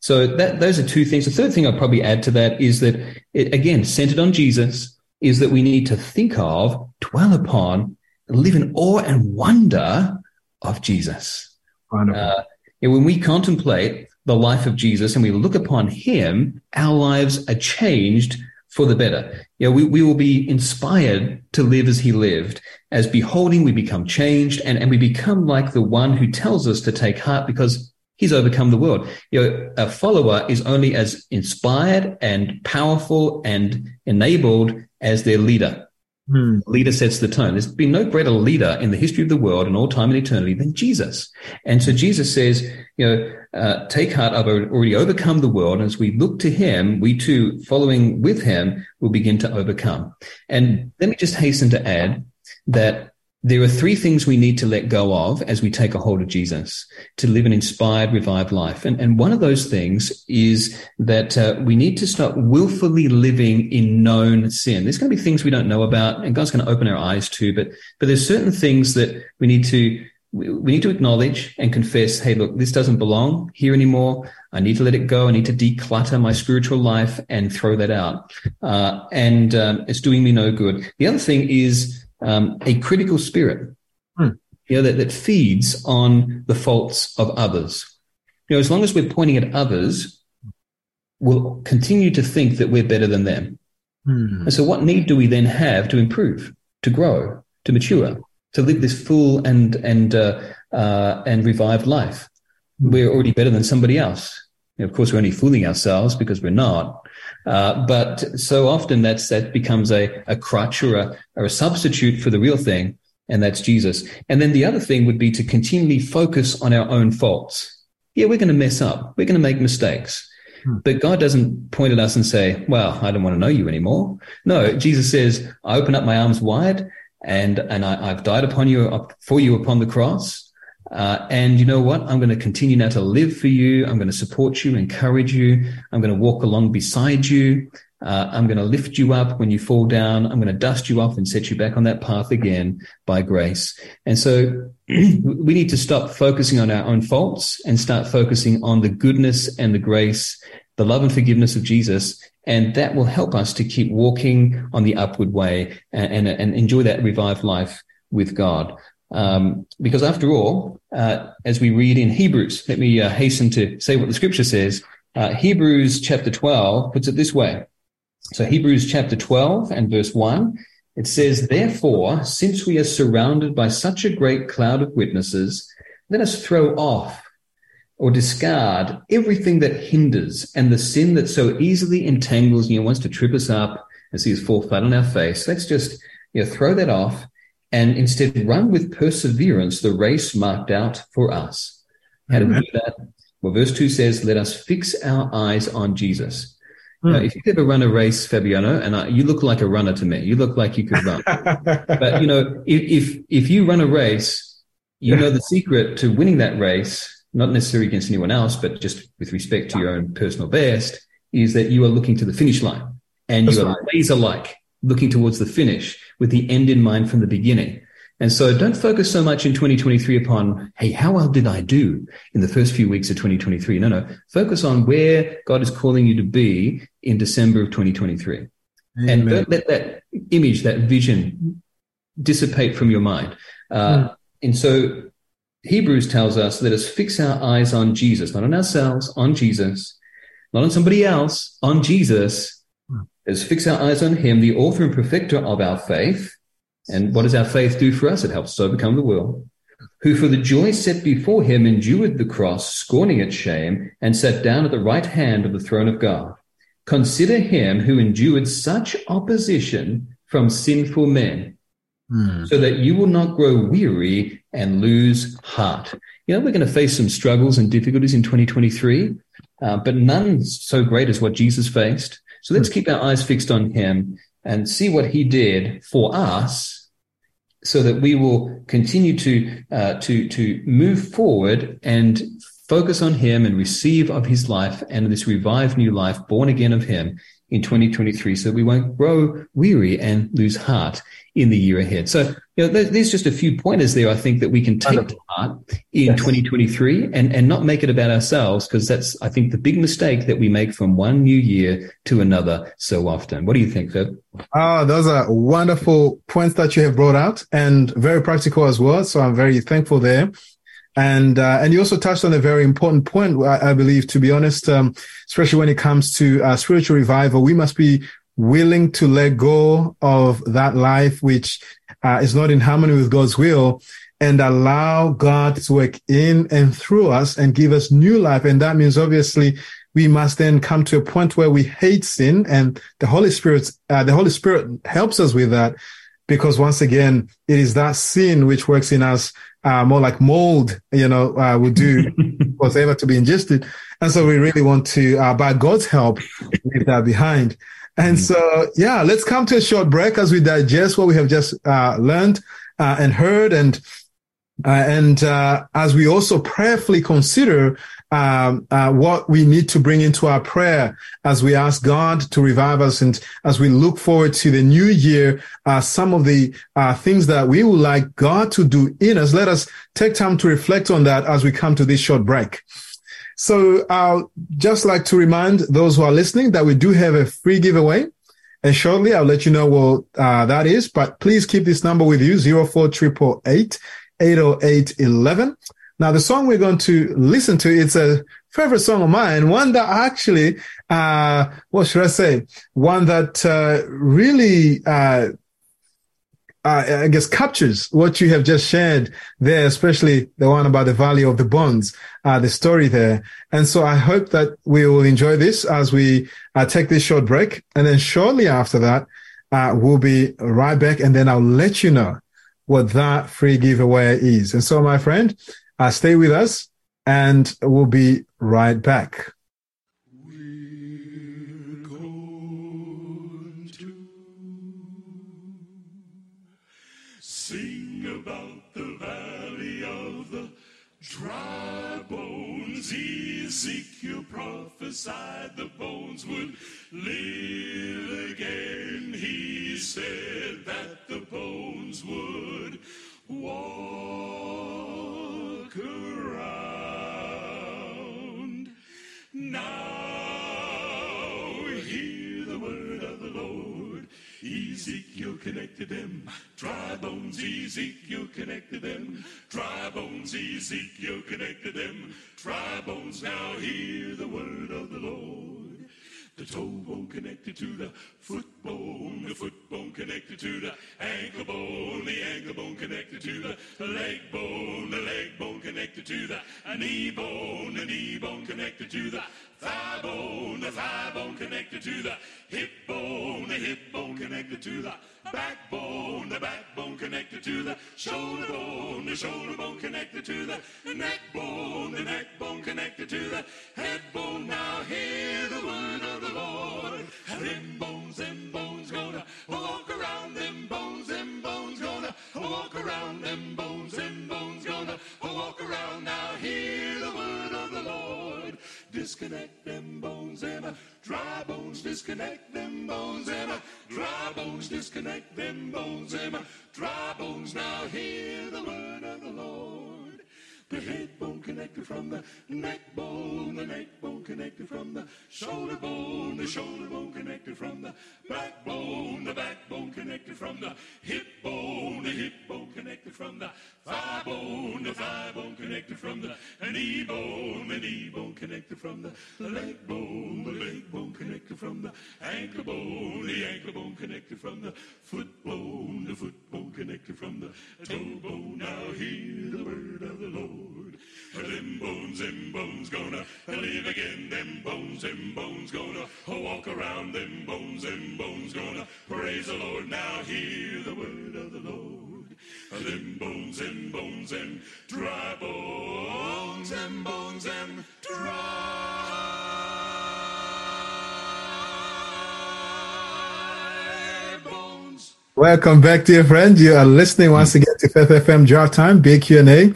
So that those are two things. The third thing I'd probably add to that is that it, again, centered on Jesus, is that we need to think of, dwell upon, live in awe and wonder of Jesus. Wonderful. Uh, and when we contemplate the life of Jesus and we look upon him, our lives are changed for the better. You know, we, we will be inspired to live as he lived. As beholding, we become changed and, and we become like the one who tells us to take heart because he's overcome the world. You know, a follower is only as inspired and powerful and enabled as their leader Hmm. leader sets the tone. There's been no greater leader in the history of the world in all time and eternity than Jesus. And so Jesus says, you know, uh, take heart, I've already overcome the world. And as we look to him, we too, following with him, will begin to overcome. And let me just hasten to add that there are three things we need to let go of as we take a hold of Jesus to live an inspired, revived life. And, and one of those things is that uh, we need to stop willfully living in known sin. There's going to be things we don't know about, and God's going to open our eyes to, but, but there's certain things that we need to we need to acknowledge and confess, hey, look, this doesn't belong here anymore. I need to let it go. I need to declutter my spiritual life and throw that out. Uh, and um, it's doing me no good. The other thing is um, a critical spirit, Hmm. you know, that, that feeds on the faults of others. You know, as long as we're pointing at others, we'll continue to think that we're better than them. Hmm. And so, what need do we then have to improve, to grow, to mature, to live this full and and uh, uh, and revived life? We're already better than somebody else. Of course, we're only fooling ourselves because we're not. Uh, but so often that's that becomes a a crutch or a or a substitute for the real thing, and that's Jesus. And then the other thing would be to continually focus on our own faults. Yeah, we're going to mess up. We're going to make mistakes. But God doesn't point at us and say, well, I don't want to know you anymore. No, Jesus says, I open up my arms wide and, and I, I've died upon you, for you upon the cross. Uh, and you know what? I'm going to continue now to live for you. I'm going to support you, encourage you. I'm going to walk along beside you. Uh, I'm going to lift you up when you fall down. I'm going to dust you off and set you back on that path again by grace. And so [clears throat] we need to stop focusing on our own faults and start focusing on the goodness and the grace, the love and forgiveness of Jesus. And that will help us to keep walking on the upward way and, and, and enjoy that revived life with God. Um, because after all, uh, as we read in Hebrews, let me uh, hasten to say what the scripture says. Uh, Hebrews chapter 12 puts it this way. So Hebrews chapter 12 and verse 1, it says, Therefore, since we are surrounded by such a great cloud of witnesses, let us throw off or discard everything that hinders and the sin that so easily entangles, you know, wants to trip us up and see us fall flat on our face. Let's just, you know, throw that off and instead run with perseverance the race marked out for us. How do we do that? Well, verse 2 says, Let us fix our eyes on Jesus. Hmm. Now, if you've ever run a race, Fabiano, and I, you look like a runner to me, you look like you could run. [laughs] but you know, if if, if you run a race, you know the secret to winning that race, not necessarily against anyone else, but just with respect to your own personal best, is that you are looking to the finish line and That's you are right. laser like looking towards the finish with the end in mind from the beginning. And so don't focus so much in 2023 upon, hey, how well did I do in the first few weeks of 2023? No, no. Focus on where God is calling you to be in December of 2023. And don't let that image, that vision dissipate from your mind. Uh, And so Hebrews tells us, let us fix our eyes on Jesus, not on ourselves, on Jesus, not on somebody else, on Jesus. Us fix our eyes on him, the author and perfecter of our faith. And what does our faith do for us? It helps us overcome the world. Who for the joy set before him endured the cross, scorning its shame, and sat down at the right hand of the throne of God. Consider him who endured such opposition from sinful men, so that you will not grow weary and lose heart. You know, we're going to face some struggles and difficulties in 2023, uh, but none so great as what Jesus faced. So let's keep our eyes fixed on him and see what he did for us so that we will continue to uh, to to move forward and focus on him and receive of his life and this revived new life born again of him in 2023 so we won't grow weary and lose heart in the year ahead so you know there's just a few pointers there i think that we can take to heart in Yes. 2023 and and not make it about ourselves because that's i think the big mistake that we make from one new year to another so often what do you think Phil? Oh, those are wonderful points that you have brought out and very practical as well. So I'm very thankful there. And, uh, and you also touched on a very important point, I, I believe, to be honest, um, especially when it comes to uh, spiritual revival, we must be willing to let go of that life which uh, is not in harmony with God's will and allow God to work in and through us and give us new life. And that means obviously we must then come to a point where we hate sin and the Holy Spirit, uh, the Holy Spirit helps us with that because once again, it is that sin which works in us, uh, more like mold, you know, uh, would do [laughs] whatever to be ingested. And so we really want to, uh, by God's help, leave that behind. And so, yeah, let's come to a short break as we digest what we have just, uh, learned, uh, and heard. And, uh, and uh, as we also prayerfully consider um, uh, what we need to bring into our prayer as we ask God to revive us and as we look forward to the new year, uh, some of the uh, things that we would like God to do in us, let us take time to reflect on that as we come to this short break. So I'll just like to remind those who are listening that we do have a free giveaway. And shortly, I'll let you know what uh, that is. But please keep this number with you, 04888 80811. Now, the song we're going to listen to, it's a favorite song of mine, one that actually, uh, what should I say? One that, uh, really, uh, uh, I guess captures what you have just shared there, especially the one about the value of the bonds, uh, the story there. And so I hope that we will enjoy this as we uh, take this short break. And then shortly after that, uh, we'll be right back and then I'll let you know what that free giveaway is. And so, my friend, uh, stay with us and we'll be right back. Sing about the valley of the dry bones. Ezekiel prophesied the bones would live again. He said that the bones would walk around. Now hear the word of the Lord. Ezekiel connected them. Dry bones, Ezekiel connected them. Dry bones, Ezekiel connected them. Dry bones, now hear the word of the Lord. The toe bone connected to the foot bone, the foot bone connected to the ankle bone, the ankle bone connected to the leg bone, the leg bone connected to the knee bone, the knee bone connected to the thigh bone, the thigh bone connected to the hip bone, the hip bone connected to the backbone, the backbone connected to the shoulder bone, the shoulder bone connected to the neck bone, the neck bone connected to the head bone. Now hear the word of the Lord. Them bones, them walk around, them bones, them bones gonna walk around. Now hear the word of the Lord. Disconnect them bones uh, dry bones, disconnect them bones uh, dry bones, disconnect them bones uh, dry bones. Now hear the word of the Lord. The head bone connected from the neck bone, the neck bone connected from the shoulder bone, the shoulder bone connected from the backbone, the backbone connected from the hip bone, the hip bone connected from the thigh bone, the thigh bone connected from the knee bone, the knee bone connected from the leg bone, the leg bone connected from the ankle bone, the ankle bone connected from the foot bone, the foot connected from the toe bone. Now hear the word of the Lord. Them bones, them bones gonna live again. Them bones, them bones gonna walk around. Them bones, them bones gonna praise the Lord. Now hear the word of the Lord. Them bones, them bones, them dry bones, them bones, them dry Welcome back, dear friend. You are listening once again to Faith FM Drive Time, big Q&A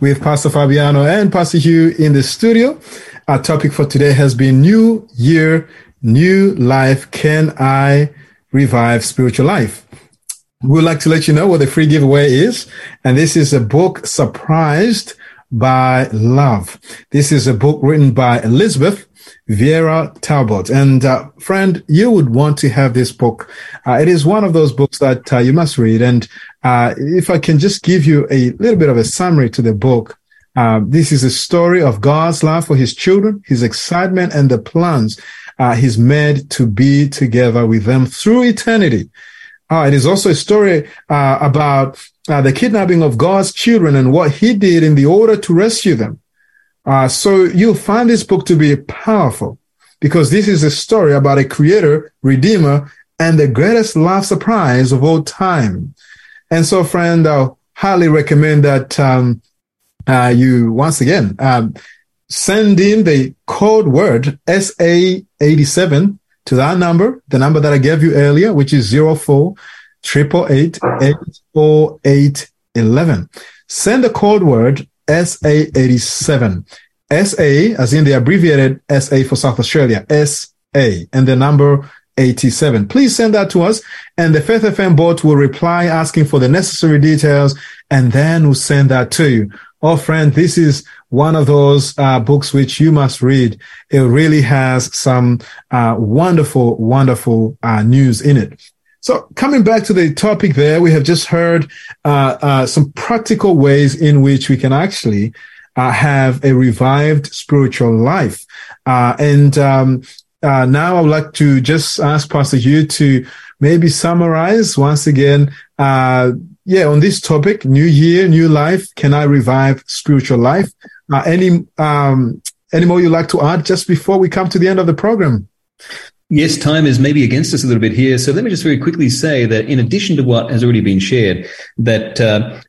with Pastor Fabiano and Pastor Hugh in the studio. Our topic for today has been New Year, New Life. Can I revive spiritual life? We'd like to let you know what the free giveaway is. And this is a book, Surprised by Love. This is a book written by Elizabeth Viera Talbot. And uh, friend, you would want to have this book. Uh, it is one of those books that uh, you must read. And uh, if I can just give you a little bit of a summary to the book, um, this is a story of God's love for his children, his excitement and the plans uh, he's made to be together with them through eternity. Uh, it is also a story uh, about uh, the kidnapping of God's children and what he did in the order to rescue them. Uh, so you'll find this book to be powerful because this is a story about a creator, redeemer, and the greatest love surprise of all time. And so, friend, I'll highly recommend that um, uh, you once again um, send in the code word SA87 to that number, the number that I gave you earlier, which is 04 888 Send the code word SA87. SA, as in the abbreviated SA for South Australia, SA, and the number 87. Please send that to us, and the Faith FM bot will reply asking for the necessary details, and then we'll send that to you. Oh, friend, this is one of those uh, books which you must read. It really has some uh, wonderful, wonderful uh, news in it. So coming back to the topic there, we have just heard uh, uh, some practical ways in which we can actually uh, have a revived spiritual life. and um, now I would like to just ask Pastor Hugh to maybe summarize once again yeah, on this topic, new year, new life. Can I revive spiritual life? Uh, any, um, any more you'd like to add just before we come to the end of the program? Yes, time is maybe against us a little bit here. So let me just very quickly say that in addition to what has already been shared, that uh,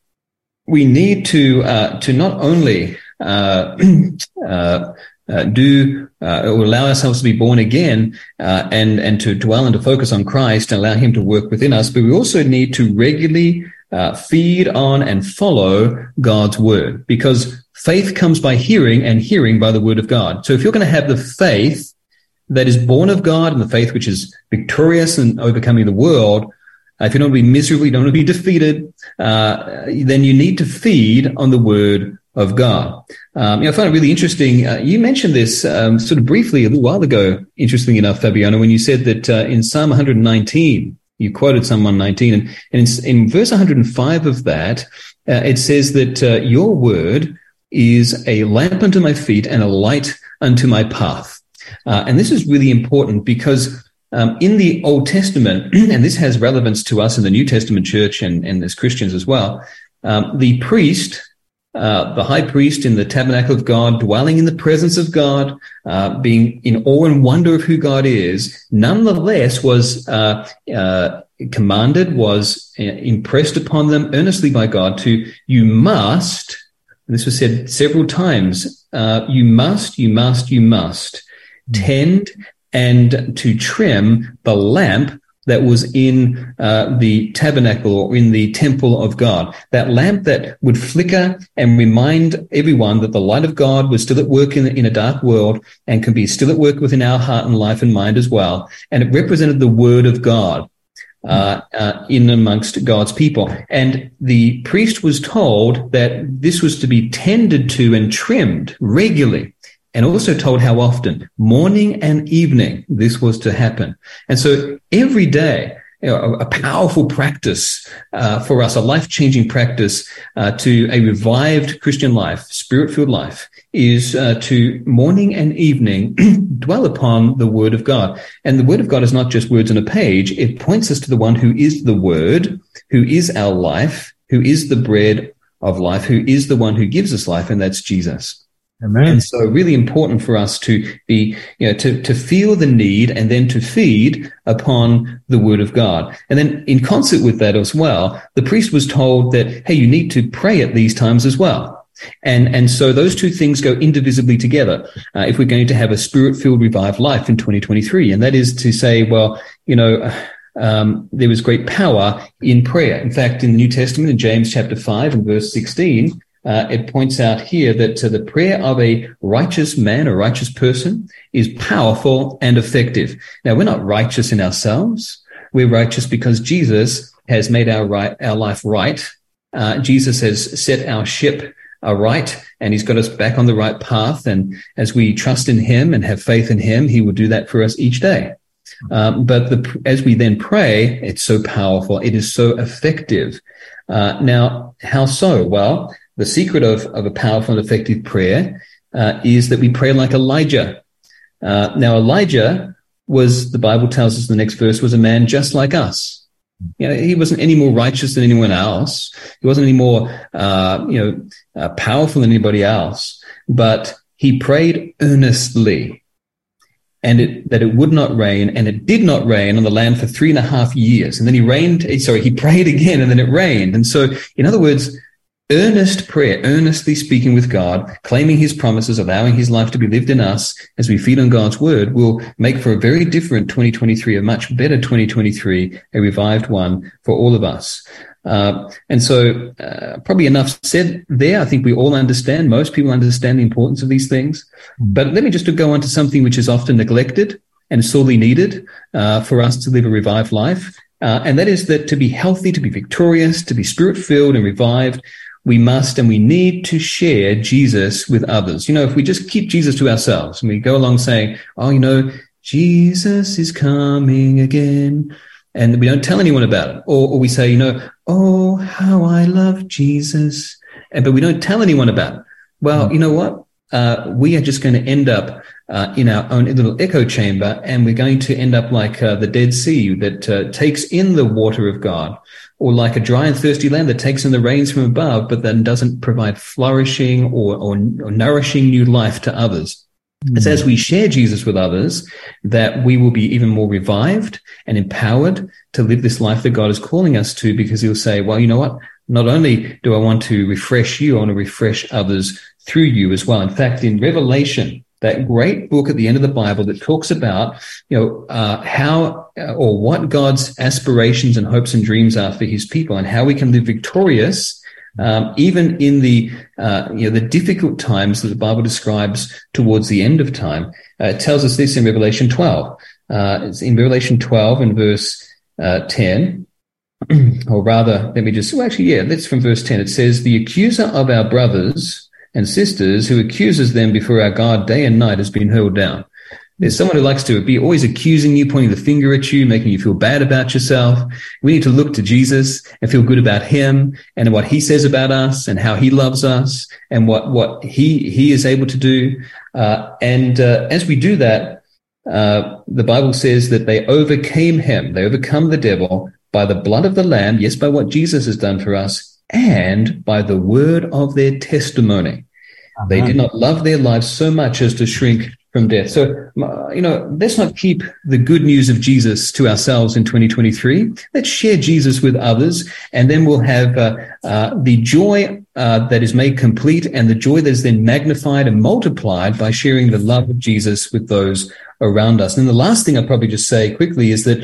we need to uh, to not only uh, [clears throat] uh, uh do uh, or allow ourselves to be born again and and to dwell and to focus on Christ and allow Him to work within us, but we also need to regularly feed on and follow God's word because faith comes by hearing and hearing by the word of God. So if you're going to have the faith that is born of God and the faith which is victorious and overcoming the world, if you don't want to be miserable, you don't want to be defeated, uh, then you need to feed on the word of God. Um, you know, I find it really interesting. Uh, you mentioned this um, sort of briefly a little while ago, interestingly enough, Fabiano, when you said that uh, in Psalm 119, you quoted Psalm 119, and, and in, in, verse 105 of that, uh, it says that uh, your word is a lamp unto my feet and a light unto my path. Uh, and this is really important because um, in the Old Testament, [clears throat] and this has relevance to us in the New Testament church and, and as Christians as well, um, the priest, uh, the high priest in the tabernacle of God, dwelling in the presence of God, uh, being in awe and wonder of who God is, nonetheless was uh, uh commanded, was uh, impressed upon them earnestly by God to, you must, this was said several times, uh, you must, you must, you must tend and to trim the lamp that was in uh, the tabernacle or in the temple of God. That lamp that would flicker and remind everyone that the light of God was still at work in, in a dark world and can be still at work within our heart and life and mind as well. And it represented the word of God. Uh, uh, in amongst God's people. And the priest was told that this was to be tended to and trimmed regularly and also told how often morning and evening this was to happen. And so every day, you know, a, powerful practice uh, for us, a life changing practice uh, to a revived Christian life, spirit filled life, is uh, to morning and evening [clears throat] dwell upon the Word of God. And the Word of God is not just words on a page; it points us to the one who is the Word, who is our life, who is the bread of life, who is the one who gives us life, and that's Jesus. Amen. And so really important for us to be, you know, to, to feel the need and then to feed upon the word of God. And then in concert with that as well, the priest was told that, hey, you need to pray at these times as well. And, and so those two things go indivisibly together. Uh, if we're going to have a spirit filled revived life in 2023, and that is to say, well, you know, um, there was great power in prayer. In fact, in the New Testament, in James chapter 5 and verse 16, uh, it points out here that the prayer of a righteous man or righteous person is powerful and effective. Now, we're not righteous in ourselves. We're righteous because Jesus has made our right, our life right. Uh, Jesus has set our ship aright and he's got us back on the right path. And as we trust in him and have faith in him, he will do that for us each day. Um, but the, as we then pray, it's so powerful. It is so effective. Uh, now, how so? Well, the secret of, of a powerful and effective prayer uh, is that we pray like Elijah. Uh, now, Elijah was, the Bible tells us in the next verse, was a man just like us. You know, he wasn't any more righteous than anyone else. He wasn't any more, uh, you know, uh, powerful than anybody else. But he prayed earnestly, and it, that it would not rain, and it did not rain on the land for three and a half years. And then he rained. Sorry, he prayed again, and then it rained. And so, in other words, earnest prayer, earnestly speaking with God, claiming his promises, allowing his life to be lived in us as we feed on God's word will make for a very different 2023, a much better 2023, a revived one for all of us. Uh, and so, uh, probably enough said there. I think we all understand, most people understand the importance of these things. But let me just go on to something which is often neglected and sorely needed uh, for us to live a revived life. Uh, and that is that to be healthy, to be victorious, to be spirit filled and revived, we must and we need to share Jesus with others. You know, if we just keep Jesus to ourselves and we go along saying, oh, you know, Jesus is coming again, and we don't tell anyone about it, or, or we say, you know, oh, how I love Jesus, and, but we don't tell anyone about it. Well, you know what? Uh, we are just going to end up uh, in our own little echo chamber, and we're going to end up like uh, the Dead Sea that uh, takes in the water of God or like a dry and thirsty land that takes in the rains from above, but then doesn't provide flourishing or, or, or nourishing new life to others. It's as we share Jesus with others that we will be even more revived and empowered to live this life that God is calling us to, because he'll say, well, you know what? Not only do I want to refresh you, I want to refresh others through you as well. In fact, in Revelation, that great book at the end of the Bible that talks about, you know, uh, how uh, or what God's aspirations and hopes and dreams are for His people, and how we can live victorious, um, even in the uh, you know the difficult times that the Bible describes towards the end of time. Uh, it tells us this in Revelation 12. Uh, it's in Revelation 12 and verse uh, 10. [clears throat] or rather, let me just, well, actually, yeah, that's from verse 10. It says, The accuser of our brothers and sisters who accuses them before our God day and night has been hurled down. There's someone who likes to be always accusing you, pointing the finger at you, making you feel bad about yourself. We need to look to Jesus and feel good about him and what he says about us and how he loves us and what, what he, he is able to do. Uh, and uh, as we do that, uh, the Bible says that they overcame him. They overcome the devil by the blood of the lamb. Yes, by what Jesus has done for us and by the word of their testimony. They did not love their lives so much as to shrink from death. So, you know, let's not keep the good news of Jesus to ourselves in 2023. Let's share Jesus with others, and then we'll have uh, uh, the joy uh, that is made complete and the joy that is then magnified and multiplied by sharing the love of Jesus with those around us. And the last thing I'll probably just say quickly is that,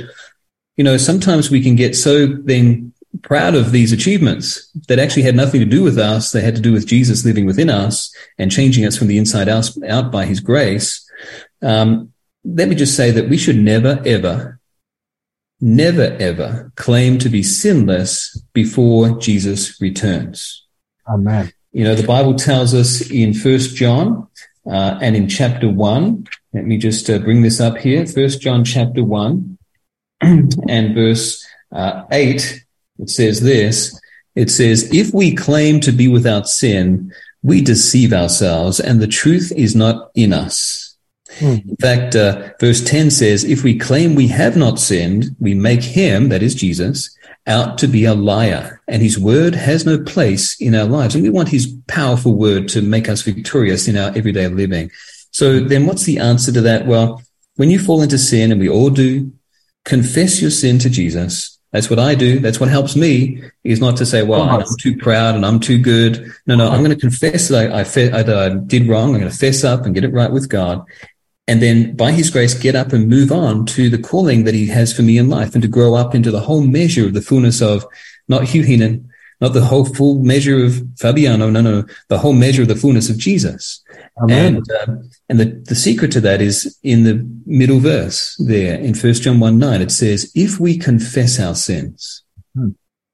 you know, sometimes we can get so then proud of these achievements that actually had nothing to do with us. They had to do with Jesus living within us and changing us from the inside out, by his grace. Um, let me just say that we should never, ever, never, ever claim to be sinless before Jesus returns. Amen. You know, the Bible tells us in First John uh, and in chapter one. Let me just uh, bring this up here. First John chapter one [clears throat] and verse uh, 8, it says this. It says, if we claim to be without sin, we deceive ourselves and the truth is not in us. In fact, uh, verse 10 says, if we claim we have not sinned, we make him, that is Jesus, out to be a liar and his word has no place in our lives. And we want his powerful word to make us victorious in our everyday living. So then what's the answer to that? Well, when you fall into sin and we all do, confess your sin to Jesus. That's what I do. That's what helps me is not to say, well, I'm too proud and I'm too good. No, no, I'm going to confess that I, I, fe- I, did wrong. I'm going to fess up and get it right with God. And then by his grace, get up and move on to the calling that he has for me in life and to grow up into the whole measure of the fullness of not Hugh Heenan, not the whole full measure of Fabiano. No, no, the whole measure of the fullness of Jesus. Amen. And, um, and the, the secret to that is in the middle verse there in First John 1 9. It says, if we confess our sins, Hmm.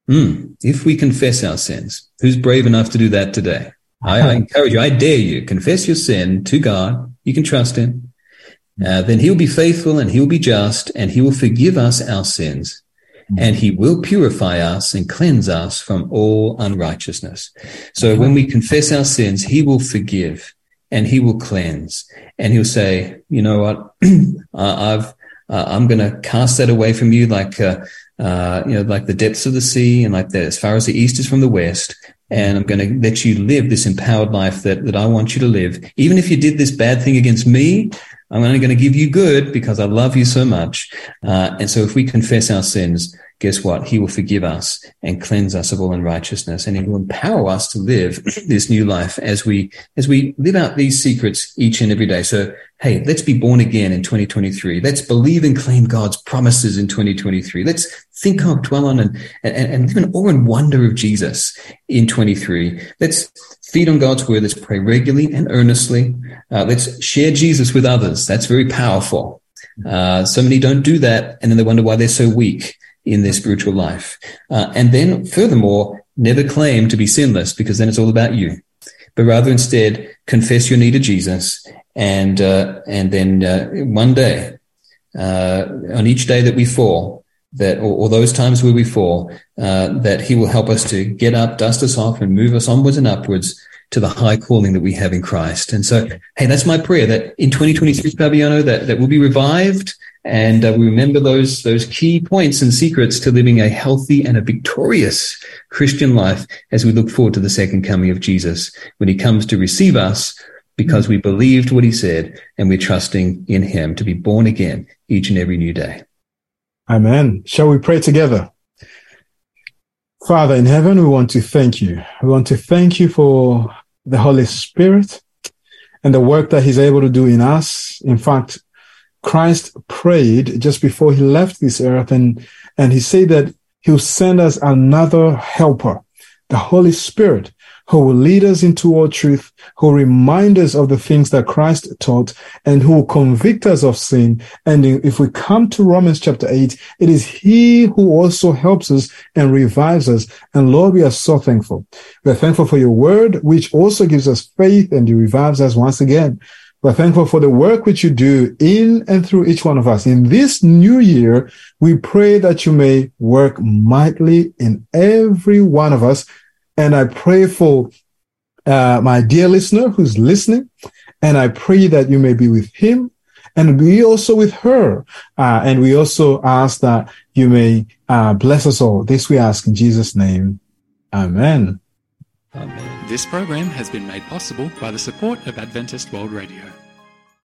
Mm, if we confess our sins, who's brave enough to do that today? I, I [laughs] encourage you, I dare you, confess your sin to God. You can trust him. Uh, then he'll be faithful and he'll be just and he will forgive us our sins and he will purify us and cleanse us from all unrighteousness. So when we confess our sins, he will forgive and he will cleanse and he'll say, you know what? [clears throat] I've, uh, I'm going to cast that away from you like, uh, uh, you know, like the depths of the sea and like the, as far as the east is from the west. And I'm going to let you live this empowered life that, that I want you to live. Even if you did this bad thing against me, I'm only going to give you good because I love you so much. Uh, and so if we confess our sins, guess what? He will forgive us and cleanse us of all unrighteousness and he will empower us to live [clears throat] this new life as we, as we live out these secrets each and every day. So, hey, let's be born again in 2023. Let's believe and claim God's promises in 2023. Let's think of, dwell on and, and, and live in awe and wonder of Jesus in 23. Let's feed on God's word. Let's pray regularly and earnestly. Uh, let's share Jesus with others. That's very powerful. Uh, so many don't do that, and then they wonder why they're so weak in their spiritual life. Uh, and then, furthermore, never claim to be sinless because then it's all about you, but rather instead confess your need of Jesus, and uh, and then uh, one day, uh, on each day that we fall, that or, or those times where we fall, uh, that He will help us to get up, dust us off, and move us onwards and upwards to the high calling that we have in Christ. And so, hey, that's my prayer that in 2023, Fabiano, that, that we'll be revived and uh, we remember those, those key points and secrets to living a healthy and a victorious Christian life as we look forward to the second coming of Jesus when he comes to receive us because we believed what he said and we're trusting in him to be born again each and every new day. Amen. Shall we pray together? Father in heaven, we want to thank you. We want to thank you for the Holy Spirit and the work that he's able to do in us. In fact, Christ prayed just before he left this earth and, and he said that he'll send us another helper, the Holy Spirit, who will lead us into all truth, who will remind us of the things that Christ taught, and who will convict us of sin. And if we come to Romans chapter 8, it is He who also helps us and revives us. And Lord, we are so thankful. We are thankful for your word, which also gives us faith and revives us once again. We're thankful for the work which you do in and through each one of us. In this new year, we pray that you may work mightily in every one of us. And I pray for uh, my dear listener who's listening, and I pray that you may be with him and be also with her. Uh, and we also ask that you may uh, bless us all. This we ask in Jesus' name. Amen. Amen. This program has been made possible by the support of Adventist World Radio.